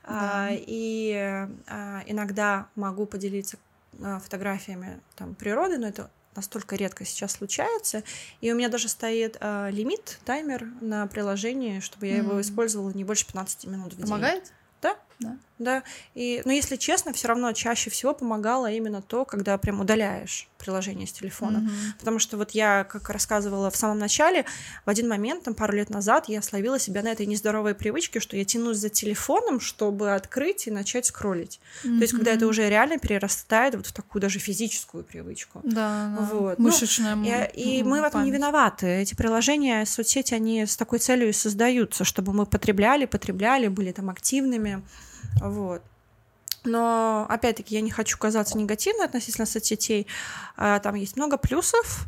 да. а, и а, иногда могу поделиться а, фотографиями там природы, но это настолько редко сейчас случается. И у меня даже стоит э, лимит, таймер на приложении, чтобы я mm. его использовала не больше 15 минут в день. Помогает? Да. Да. Да. И, но если честно, все равно чаще всего помогало именно то, когда прям удаляешь приложение с телефона. Mm-hmm. Потому что вот я, как рассказывала в самом начале, в один момент, там, пару лет назад, я словила себя на этой нездоровой привычке, что я тянусь за телефоном, чтобы открыть и начать скроллить. Mm-hmm. То есть, когда это уже реально перерастает вот в такую даже физическую привычку. Да, да. Вот. Мышечная ну, И, и мы в этом не виноваты. Эти приложения, соцсети, они с такой целью и создаются, чтобы мы потребляли, потребляли, были там активными. Вот. Но, опять-таки, я не хочу казаться негативно относительно соцсетей. А, там есть много плюсов,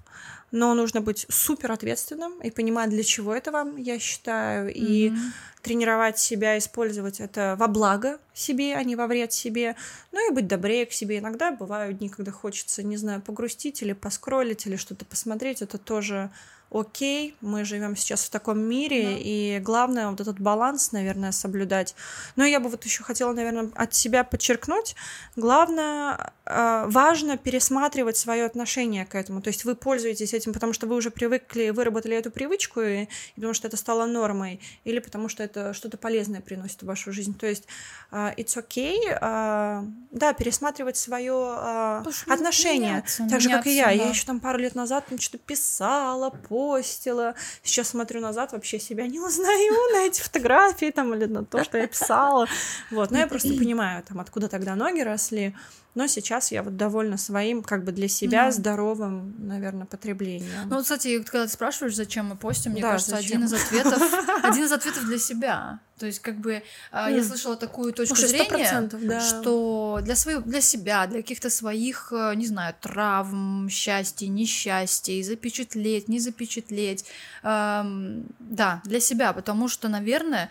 но нужно быть супер ответственным и понимать, для чего это вам, я считаю, и mm-hmm. тренировать себя, использовать это во благо себе, а не во вред себе, ну и быть добрее к себе. Иногда бывают дни, когда хочется, не знаю, погрустить или поскролить, или что-то посмотреть, это тоже окей, мы живем сейчас в таком мире, да. и главное вот этот баланс, наверное, соблюдать. Но я бы вот еще хотела, наверное, от себя подчеркнуть, главное, э, важно пересматривать свое отношение к этому. То есть вы пользуетесь этим, потому что вы уже привыкли, выработали эту привычку, и, и потому что это стало нормой, или потому что это что-то полезное приносит в вашу жизь. То есть uh, it's okay, uh, да, пересматривать свое отношение, меняться, так же, как и я. Да. Я еще там пару лет назад что-то писала, постила. Сейчас смотрю назад, вообще себя не узнаю на эти фотографии там или на то, что я писала. Вот, но я просто понимаю, там, откуда тогда ноги росли. Но сейчас я вот довольна своим, как бы для себя, mm. здоровым, наверное, потреблением. Ну, вот, кстати, когда ты спрашиваешь, зачем мы постим, мне да, кажется, зачем? один из ответов, один из ответов для себя. То есть, как бы, mm. я слышала такую точку зрения, да. что для своего, для себя, для каких-то своих, э, не знаю, травм, счастья, несчастья, запечатлеть, не запечатлеть, эм, да, для себя, потому что, наверное,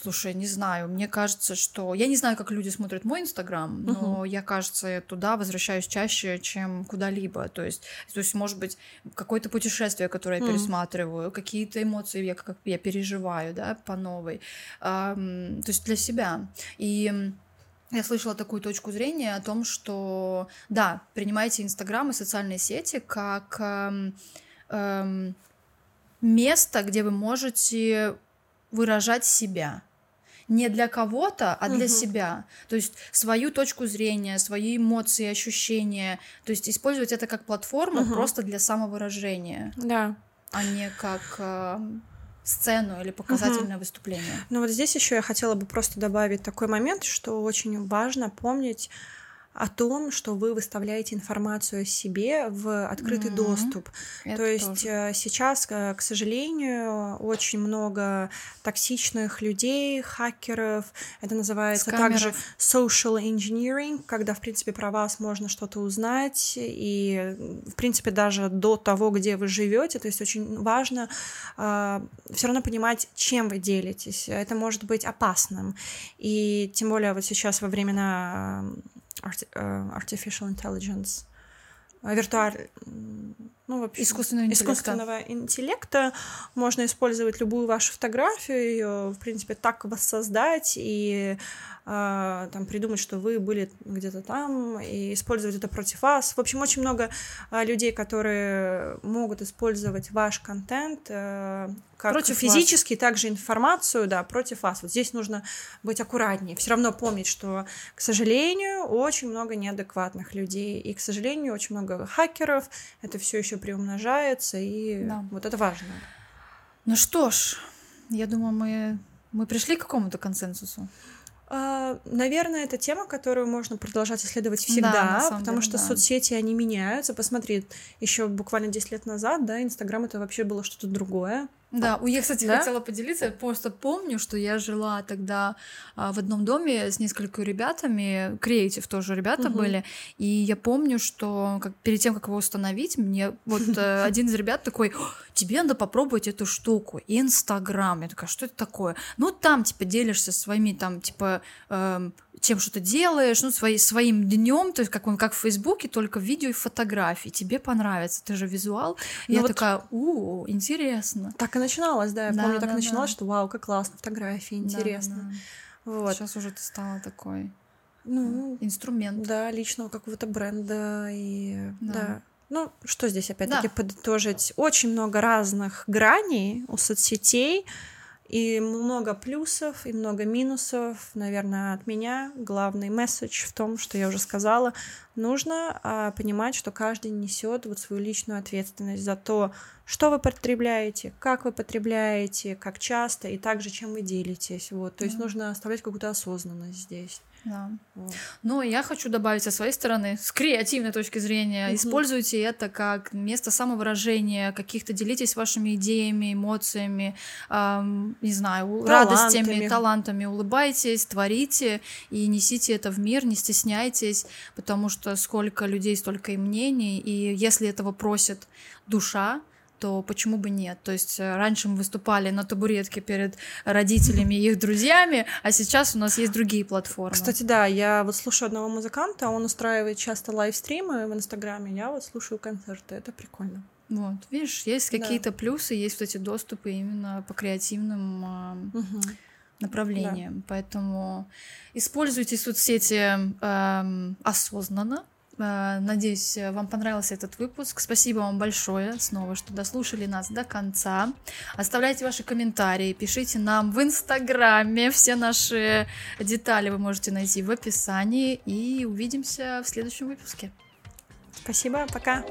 Слушай, не знаю, мне кажется, что... Я не знаю, как люди смотрят мой Инстаграм, но угу. я, кажется, туда возвращаюсь чаще, чем куда-либо. То есть, то есть может быть, какое-то путешествие, которое я угу. пересматриваю, какие-то эмоции, я, как я переживаю, да, по новой. Эм, то есть для себя. И я слышала такую точку зрения о том, что, да, принимайте Инстаграм и социальные сети как эм, эм, место, где вы можете выражать себя не для кого-то, а для угу. себя. То есть свою точку зрения, свои эмоции, ощущения. То есть использовать это как платформу угу. просто для самовыражения. Да. А не как э, сцену или показательное угу. выступление. Ну вот здесь еще я хотела бы просто добавить такой момент, что очень важно помнить о том, что вы выставляете информацию о себе в открытый mm-hmm. доступ. Это То есть тоже. Э, сейчас, э, к сожалению, очень много токсичных людей, хакеров. Это называется Скамеров. также social engineering, когда, в принципе, про вас можно что-то узнать, и, в принципе, даже до того, где вы живете. То есть очень важно э, все равно понимать, чем вы делитесь. Это может быть опасным. И тем более вот сейчас во времена Э, artificial intelligence, э, виртуаль... Ну, вообще, искусственного интеллекта. искусственного интеллекта. Можно использовать любую вашу фотографию, ее, в принципе, так воссоздать и э, там придумать, что вы были где-то там, и использовать это против вас. В общем, очень много э, людей, которые могут использовать ваш контент э, как против физически, вас. также информацию, да, против вас. Вот здесь нужно быть аккуратнее. Все равно помнить, что, к сожалению, очень много неадекватных людей, и, к сожалению, очень много хакеров. Это все еще приумножается, и да. вот это важно. Ну что ж, я думаю, мы мы пришли к какому-то консенсусу. А, наверное, это тема, которую можно продолжать исследовать всегда, да, потому деле, что да. соцсети, они меняются. Посмотри, еще буквально 10 лет назад, да, Инстаграм это вообще было что-то другое. Да, я, кстати, да? хотела поделиться. Я просто помню, что я жила тогда а, в одном доме с несколькими ребятами, креатив тоже ребята угу. были, и я помню, что как, перед тем, как его установить, мне вот э, один из ребят такой, тебе надо попробовать эту штуку, Инстаграм. Я такая, что это такое? Ну, там, типа, делишься своими, там, типа, эм, чем что-то делаешь, ну, свои, своим днем, то есть как, как в Фейсбуке, только видео и фотографии. Тебе понравится, ты же визуал. И я вот такая, у, интересно. Так и начиналось, да. Я да, помню, так да, начиналось, да. что вау, как классно, фотографии, интересно. Да, да. Вот. Сейчас уже ты стала такой ну, инструмент. Да, личного какого-то бренда и да. да. Ну, что здесь опять-таки да. подытожить? Очень много разных граней у соцсетей, и много плюсов, и много минусов. Наверное, от меня главный месседж в том, что я уже сказала, нужно а, понимать, что каждый несет вот свою личную ответственность за то, что вы потребляете, как вы потребляете, как часто, и также чем вы делитесь. Вот. То есть mm нужно оставлять какую-то осознанность здесь. Да. Вот. Но я хочу добавить со своей стороны, с креативной точки зрения, mm используйте это как место самовыражения, каких-то делитесь вашими идеями, эмоциями, эм, не знаю, талантами. радостями, талантами, улыбайтесь, творите и несите это в мир, не стесняйтесь, потому что сколько людей, столько и мнений, и если этого просит душа, то почему бы нет? То есть э, раньше мы выступали на табуретке перед родителями и их друзьями, а сейчас у нас есть другие платформы. Кстати, да, я вот слушаю одного музыканта, он устраивает часто лайвстримы в Инстаграме, я вот слушаю концерты, это прикольно. Вот, видишь, есть какие-то да. плюсы, есть вот эти доступы именно по креативным угу. направлениям, да. поэтому используйте соцсети э, осознанно, надеюсь, вам понравился этот выпуск. Спасибо вам большое снова, что дослушали нас до конца. Оставляйте ваши комментарии, пишите нам в Инстаграме. Все наши детали вы можете найти в описании. И увидимся в следующем выпуске. Спасибо, пока.